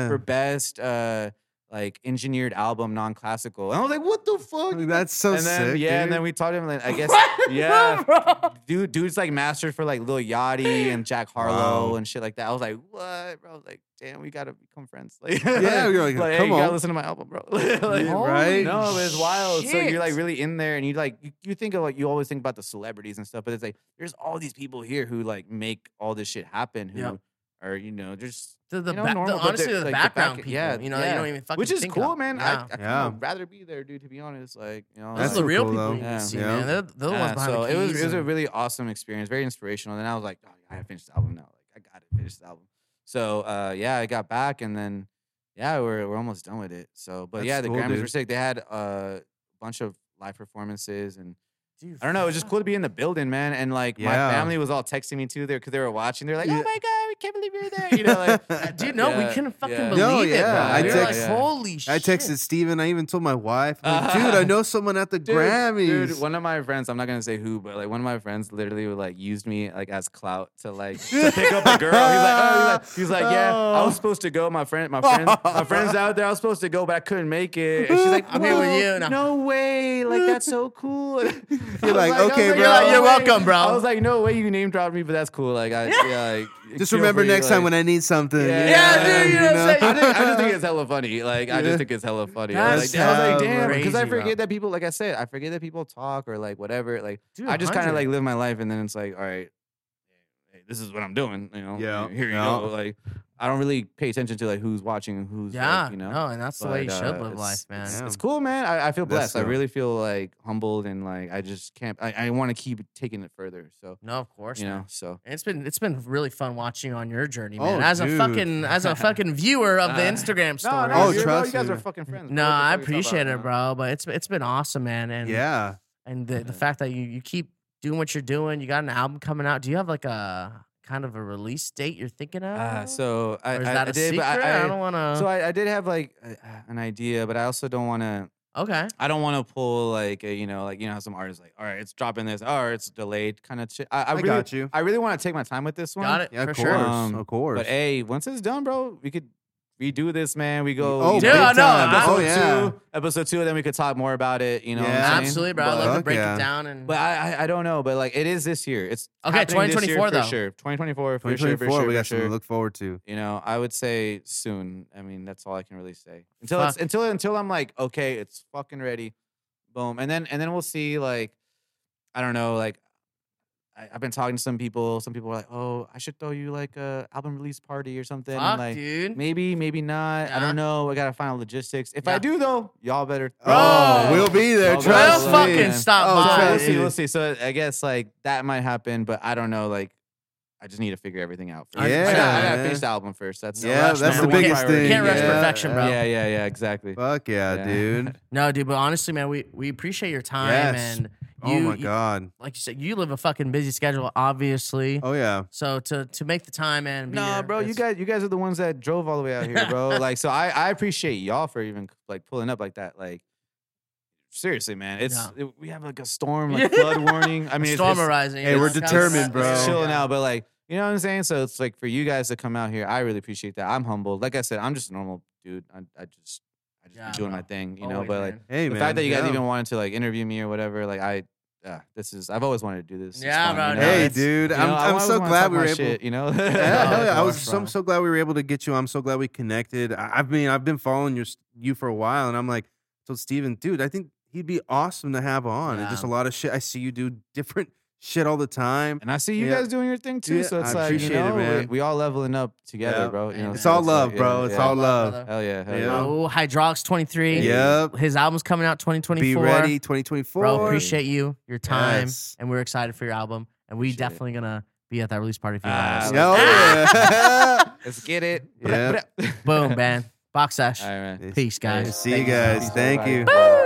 [SPEAKER 3] for best uh like engineered album, non-classical. And I was like, what the fuck?
[SPEAKER 2] That's so
[SPEAKER 3] and then
[SPEAKER 2] sick.
[SPEAKER 3] yeah, and then we taught him like I (laughs) guess yeah.
[SPEAKER 1] bro.
[SPEAKER 3] Dude, dude's like mastered for like Lil Yachty and Jack Harlow
[SPEAKER 2] Wow.
[SPEAKER 3] and shit like that. I was like, what, bro? I was like, damn, we gotta become friends. (laughs) Like,
[SPEAKER 2] Yeah, you're like,
[SPEAKER 3] hey,
[SPEAKER 2] come
[SPEAKER 3] you gotta
[SPEAKER 2] on.
[SPEAKER 3] listen to my album, bro. (laughs) like,
[SPEAKER 2] Yeah, right?
[SPEAKER 3] no, but it's wild. So you're like really in there, and you like you, you think of like you always think about the celebrities and stuff, but it's like there's all these people here who like make all this shit happen. Who
[SPEAKER 1] Yep.
[SPEAKER 3] Are you know just
[SPEAKER 1] The, the,
[SPEAKER 3] you know,
[SPEAKER 1] ba- the-
[SPEAKER 3] normal, but
[SPEAKER 1] honestly,
[SPEAKER 3] they're,
[SPEAKER 1] the
[SPEAKER 3] like, the
[SPEAKER 1] background
[SPEAKER 3] back-
[SPEAKER 1] people,
[SPEAKER 3] yeah,
[SPEAKER 1] you know, that you
[SPEAKER 3] yeah.
[SPEAKER 1] don't even fucking
[SPEAKER 3] which is
[SPEAKER 1] think
[SPEAKER 3] cool,
[SPEAKER 1] of.
[SPEAKER 3] man.
[SPEAKER 1] Yeah.
[SPEAKER 3] I, I
[SPEAKER 2] Yeah.
[SPEAKER 3] would rather be there, dude. To be honest, like you know,
[SPEAKER 2] That's
[SPEAKER 3] like,
[SPEAKER 1] the real
[SPEAKER 2] cool,
[SPEAKER 1] people
[SPEAKER 2] though.
[SPEAKER 1] you
[SPEAKER 3] Yeah.
[SPEAKER 1] see,
[SPEAKER 2] Yeah.
[SPEAKER 1] man. They're, they're the ones behind
[SPEAKER 3] so
[SPEAKER 1] the
[SPEAKER 3] it was
[SPEAKER 1] keys
[SPEAKER 3] it was a really awesome experience, very inspirational. And then I was like, oh, I gotta finish the album now. Like I gotta finish the album. So uh, yeah, I got back, and then yeah, we're we're almost done with it. So, but
[SPEAKER 2] That's
[SPEAKER 3] yeah, the
[SPEAKER 2] cool,
[SPEAKER 3] Grammys were sick. They had uh, a bunch of live performances, and
[SPEAKER 1] Dude,
[SPEAKER 3] I don't know, it was just cool to be in the building, man. And like my
[SPEAKER 2] Yeah.
[SPEAKER 3] family was all texting me too there because they were watching. They're like,
[SPEAKER 2] Yeah.
[SPEAKER 3] oh my god, we can't believe you're there. You know, like (laughs)
[SPEAKER 1] Dude, no, we
[SPEAKER 3] Yeah,
[SPEAKER 1] couldn't fucking
[SPEAKER 3] yeah.
[SPEAKER 1] believe
[SPEAKER 2] No,
[SPEAKER 1] it.
[SPEAKER 2] yeah,
[SPEAKER 1] bro.
[SPEAKER 2] I
[SPEAKER 1] we were like,
[SPEAKER 3] text-
[SPEAKER 1] holy shit.
[SPEAKER 2] I texted Steven. I even told my wife, I'm like, (laughs) dude, I know someone at the
[SPEAKER 3] Dude,
[SPEAKER 2] Grammys.
[SPEAKER 3] Dude, one of my friends, I'm not gonna say who, but like one of my friends literally would like used me like as clout to like (laughs) to pick up a girl. He's like, oh, he's like, he's like, yeah, I
[SPEAKER 2] Oh.
[SPEAKER 3] was supposed to go. My friend, my friend, my friend's out there. I was supposed to go, but I couldn't make it. And she's like,
[SPEAKER 1] I'm here with
[SPEAKER 3] "Whoa,
[SPEAKER 1] you." No.
[SPEAKER 3] No way, like that's so cool. I was
[SPEAKER 2] like,
[SPEAKER 3] I was
[SPEAKER 2] "Okay,
[SPEAKER 3] like,
[SPEAKER 2] bro." You're like,
[SPEAKER 1] "You're welcome, bro.
[SPEAKER 3] I was like, no way you name dropped me, but that's cool. Like, I (laughs) yeah, like, (laughs)
[SPEAKER 2] Just remember
[SPEAKER 3] free,
[SPEAKER 2] next time when I need something.
[SPEAKER 3] Yeah,
[SPEAKER 1] Yeah, dude, you know what I'm saying?
[SPEAKER 3] I, just, I just think it's (laughs) hella funny. Like I just think it's hella funny. I was
[SPEAKER 1] That's
[SPEAKER 3] like, I was like, damn, because I
[SPEAKER 1] crazy, bro.
[SPEAKER 3] forget that people, like I said, I forget that people talk or like whatever. Like
[SPEAKER 1] Dude,
[SPEAKER 3] I just kind of like live my life, and then it's like, all right, hey, this is what I'm doing. You know,
[SPEAKER 2] Yeah,
[SPEAKER 3] here you
[SPEAKER 2] yeah.
[SPEAKER 3] go. Like I don't really pay attention to like who's watching and who's
[SPEAKER 1] Yeah,
[SPEAKER 3] like, you know.
[SPEAKER 1] no, and that's the way you
[SPEAKER 3] But,
[SPEAKER 1] should
[SPEAKER 3] uh,
[SPEAKER 1] live
[SPEAKER 3] it's-
[SPEAKER 1] life, man.
[SPEAKER 3] It's,
[SPEAKER 2] Yeah.
[SPEAKER 3] it's cool, man. I, I feel
[SPEAKER 2] That's
[SPEAKER 3] blessed. I really feel like humbled and like I just can't. I, I want to keep taking it further. So
[SPEAKER 1] No, of course.
[SPEAKER 3] you
[SPEAKER 1] man.
[SPEAKER 3] know, so
[SPEAKER 1] And It's been it's been really fun watching on your journey, man.
[SPEAKER 2] Oh,
[SPEAKER 1] as a fucking (laughs) as a fucking viewer of the
[SPEAKER 3] Uh, (laughs)
[SPEAKER 1] Instagram story.
[SPEAKER 3] No, no,
[SPEAKER 2] Oh,
[SPEAKER 3] you're- bro,
[SPEAKER 2] trust
[SPEAKER 3] you guys are fucking friends.
[SPEAKER 1] No,
[SPEAKER 3] bro. What the
[SPEAKER 1] I
[SPEAKER 3] fuck are you talking
[SPEAKER 1] appreciate
[SPEAKER 3] about,
[SPEAKER 1] it, bro. But it's it's been awesome, man. And
[SPEAKER 2] Yeah.
[SPEAKER 1] and the, the (laughs) fact that you you keep doing what you're doing. You got an album coming out. Do you have like a kind of a release date you're thinking of?
[SPEAKER 3] Uh, so I,
[SPEAKER 1] or is
[SPEAKER 3] I-
[SPEAKER 1] that
[SPEAKER 3] I
[SPEAKER 1] a
[SPEAKER 3] did,
[SPEAKER 1] secret?
[SPEAKER 3] but I, I,
[SPEAKER 1] don't want to.
[SPEAKER 3] so I, I did have like uh, an idea, but I also don't want to.
[SPEAKER 1] okay.
[SPEAKER 3] I don't want to pull like a, you know, like you know how some artists like, all right, it's dropping this, or it's delayed, kind of shit. I, I,
[SPEAKER 2] I,
[SPEAKER 3] really,
[SPEAKER 2] got you.
[SPEAKER 3] I really want to take my time with this one.
[SPEAKER 1] Got it
[SPEAKER 2] Yeah,
[SPEAKER 1] for
[SPEAKER 2] of
[SPEAKER 1] sure.
[SPEAKER 2] course.
[SPEAKER 3] Um,
[SPEAKER 2] of course.
[SPEAKER 3] But hey, once it's done, bro, we could redo this, man. We go,
[SPEAKER 2] Oh,
[SPEAKER 3] you
[SPEAKER 1] Dude,
[SPEAKER 3] know,
[SPEAKER 1] I know.
[SPEAKER 2] time.
[SPEAKER 1] I-
[SPEAKER 3] episode
[SPEAKER 2] Oh, yeah.
[SPEAKER 3] two, episode two, and then we could talk more about it. You know, what I'm
[SPEAKER 2] Yeah.
[SPEAKER 1] Absolutely, bro. I'd love to break
[SPEAKER 2] yeah.
[SPEAKER 1] it down and.
[SPEAKER 3] But I, I, I don't know. But like, it is this year. It's
[SPEAKER 1] Okay,
[SPEAKER 3] happening this year
[SPEAKER 1] 2024
[SPEAKER 3] for
[SPEAKER 1] though.
[SPEAKER 3] sure. 2024 for sure, for
[SPEAKER 2] 2024, we
[SPEAKER 3] for
[SPEAKER 2] got something
[SPEAKER 3] sure.
[SPEAKER 2] to look forward to.
[SPEAKER 3] You know, I would say soon. I mean, that's all I can really say. Until it's until until I'm like, okay, it's fucking ready. Boom. And then and then we'll see like I don't know, like I, I've been talking to some people. Some people are like, "Oh, I should throw you like a album release party or something." And,
[SPEAKER 1] Fuck,
[SPEAKER 3] like
[SPEAKER 1] dude.
[SPEAKER 3] maybe, maybe not. I don't know. I gotta find out logistics. If
[SPEAKER 1] Yeah.
[SPEAKER 3] I do though, y'all better.
[SPEAKER 2] Oh,
[SPEAKER 1] Bro.
[SPEAKER 2] we'll be there. Trust
[SPEAKER 3] better
[SPEAKER 1] Well,
[SPEAKER 2] me.
[SPEAKER 1] fucking stop
[SPEAKER 2] Oh,
[SPEAKER 1] by.
[SPEAKER 3] We'll
[SPEAKER 2] oh,
[SPEAKER 3] see. We'll see. So I guess like that might happen, but I don't know. Like I just need to figure everything out. First.
[SPEAKER 2] Yeah,
[SPEAKER 3] I gotta, I gotta the album first. That's
[SPEAKER 2] Yeah,
[SPEAKER 1] rush,
[SPEAKER 2] that's
[SPEAKER 1] man.
[SPEAKER 2] the biggest
[SPEAKER 1] can't-
[SPEAKER 2] thing.
[SPEAKER 1] can't rush
[SPEAKER 2] yeah.
[SPEAKER 1] perfection, bro.
[SPEAKER 3] Yeah, yeah, yeah. Exactly.
[SPEAKER 2] Fuck yeah,
[SPEAKER 3] Yeah.
[SPEAKER 2] dude. (laughs)
[SPEAKER 1] No, dude. But honestly, man, we we appreciate your time
[SPEAKER 2] Yes.
[SPEAKER 1] and
[SPEAKER 2] oh
[SPEAKER 1] you-
[SPEAKER 2] my
[SPEAKER 1] you-
[SPEAKER 2] god.
[SPEAKER 1] like you said, you live a fucking busy schedule, obviously.
[SPEAKER 2] Oh yeah.
[SPEAKER 1] So to to make the time and
[SPEAKER 3] No,
[SPEAKER 1] here,
[SPEAKER 3] bro, you guys, you guys are the ones that drove all the way out here, bro. (laughs) like, so I, I appreciate y'all for even like pulling up like that. Like, seriously, man, it's
[SPEAKER 1] Yeah.
[SPEAKER 3] it- we have like a storm, like (laughs) flood warning. I mean, it's,
[SPEAKER 1] storm
[SPEAKER 3] it's,
[SPEAKER 1] arising.
[SPEAKER 2] Hey,
[SPEAKER 1] you
[SPEAKER 2] we're
[SPEAKER 1] know, it's kinda
[SPEAKER 2] determined, bro.
[SPEAKER 3] it's chilling
[SPEAKER 1] Yeah.
[SPEAKER 3] out, but like, you know what I'm saying? So it's like for you guys to come out here, I really appreciate that. I'm humbled. Like I said, I'm just a normal dude. I, I just, I just
[SPEAKER 1] Yeah,
[SPEAKER 3] be doing
[SPEAKER 1] bro.
[SPEAKER 3] my thing, you know.
[SPEAKER 1] Always,
[SPEAKER 3] but like
[SPEAKER 1] man.
[SPEAKER 2] Hey
[SPEAKER 3] the
[SPEAKER 2] man.
[SPEAKER 3] fact that you guys
[SPEAKER 2] yeah.
[SPEAKER 3] even wanted to like interview me or whatever, like I. Yeah, this is. I've always wanted to do this. It's
[SPEAKER 1] Yeah,
[SPEAKER 3] fun,
[SPEAKER 1] bro,
[SPEAKER 3] you know?
[SPEAKER 2] Hey,
[SPEAKER 1] it's-
[SPEAKER 2] dude.
[SPEAKER 3] You
[SPEAKER 2] I'm
[SPEAKER 3] know, I
[SPEAKER 2] I'm so glad we
[SPEAKER 3] my
[SPEAKER 2] were able.
[SPEAKER 3] shit, you know. (laughs)
[SPEAKER 2] Yeah,
[SPEAKER 1] No,
[SPEAKER 2] hell yeah. I was so. I'm so glad we were able to get you. I'm so glad we connected. I, I mean, I've been following your you for a while, and I'm like, so Steven, dude, I think he'd be awesome to have on. And just a lot of shit. I see you do different shit all the time.
[SPEAKER 3] And I see you
[SPEAKER 2] Yeah.
[SPEAKER 3] guys doing your thing too.
[SPEAKER 2] Yeah,
[SPEAKER 3] so it's
[SPEAKER 2] I
[SPEAKER 3] like you
[SPEAKER 2] appreciate it,
[SPEAKER 3] know, we,
[SPEAKER 2] man.
[SPEAKER 3] we all leveling up together,
[SPEAKER 2] Yeah.
[SPEAKER 3] bro. You know,
[SPEAKER 1] It's
[SPEAKER 3] so
[SPEAKER 2] all
[SPEAKER 3] like,
[SPEAKER 2] love,
[SPEAKER 3] yeah,
[SPEAKER 2] bro. It's
[SPEAKER 3] yeah.
[SPEAKER 2] all love.
[SPEAKER 1] brother.
[SPEAKER 3] Hell yeah, hell
[SPEAKER 2] Yeah.
[SPEAKER 3] yeah.
[SPEAKER 1] Oh, Hydraulics 23.
[SPEAKER 2] Yep.
[SPEAKER 1] His album's coming out 2024.
[SPEAKER 2] Be ready, 2024.
[SPEAKER 1] Bro, appreciate you, your time,
[SPEAKER 2] Yes.
[SPEAKER 1] and we're excited for your album. And we
[SPEAKER 3] Appreciate
[SPEAKER 1] definitely gonna be at that release party for you. Guys.
[SPEAKER 2] Ah, oh, yeah.
[SPEAKER 3] Let's get it.
[SPEAKER 2] Yeah. (laughs)
[SPEAKER 1] Boom, man. Boxsesh.
[SPEAKER 3] All right, man.
[SPEAKER 1] Peace, guys.
[SPEAKER 2] See you
[SPEAKER 3] Thank you.
[SPEAKER 2] guys. Thank you.
[SPEAKER 1] Woo!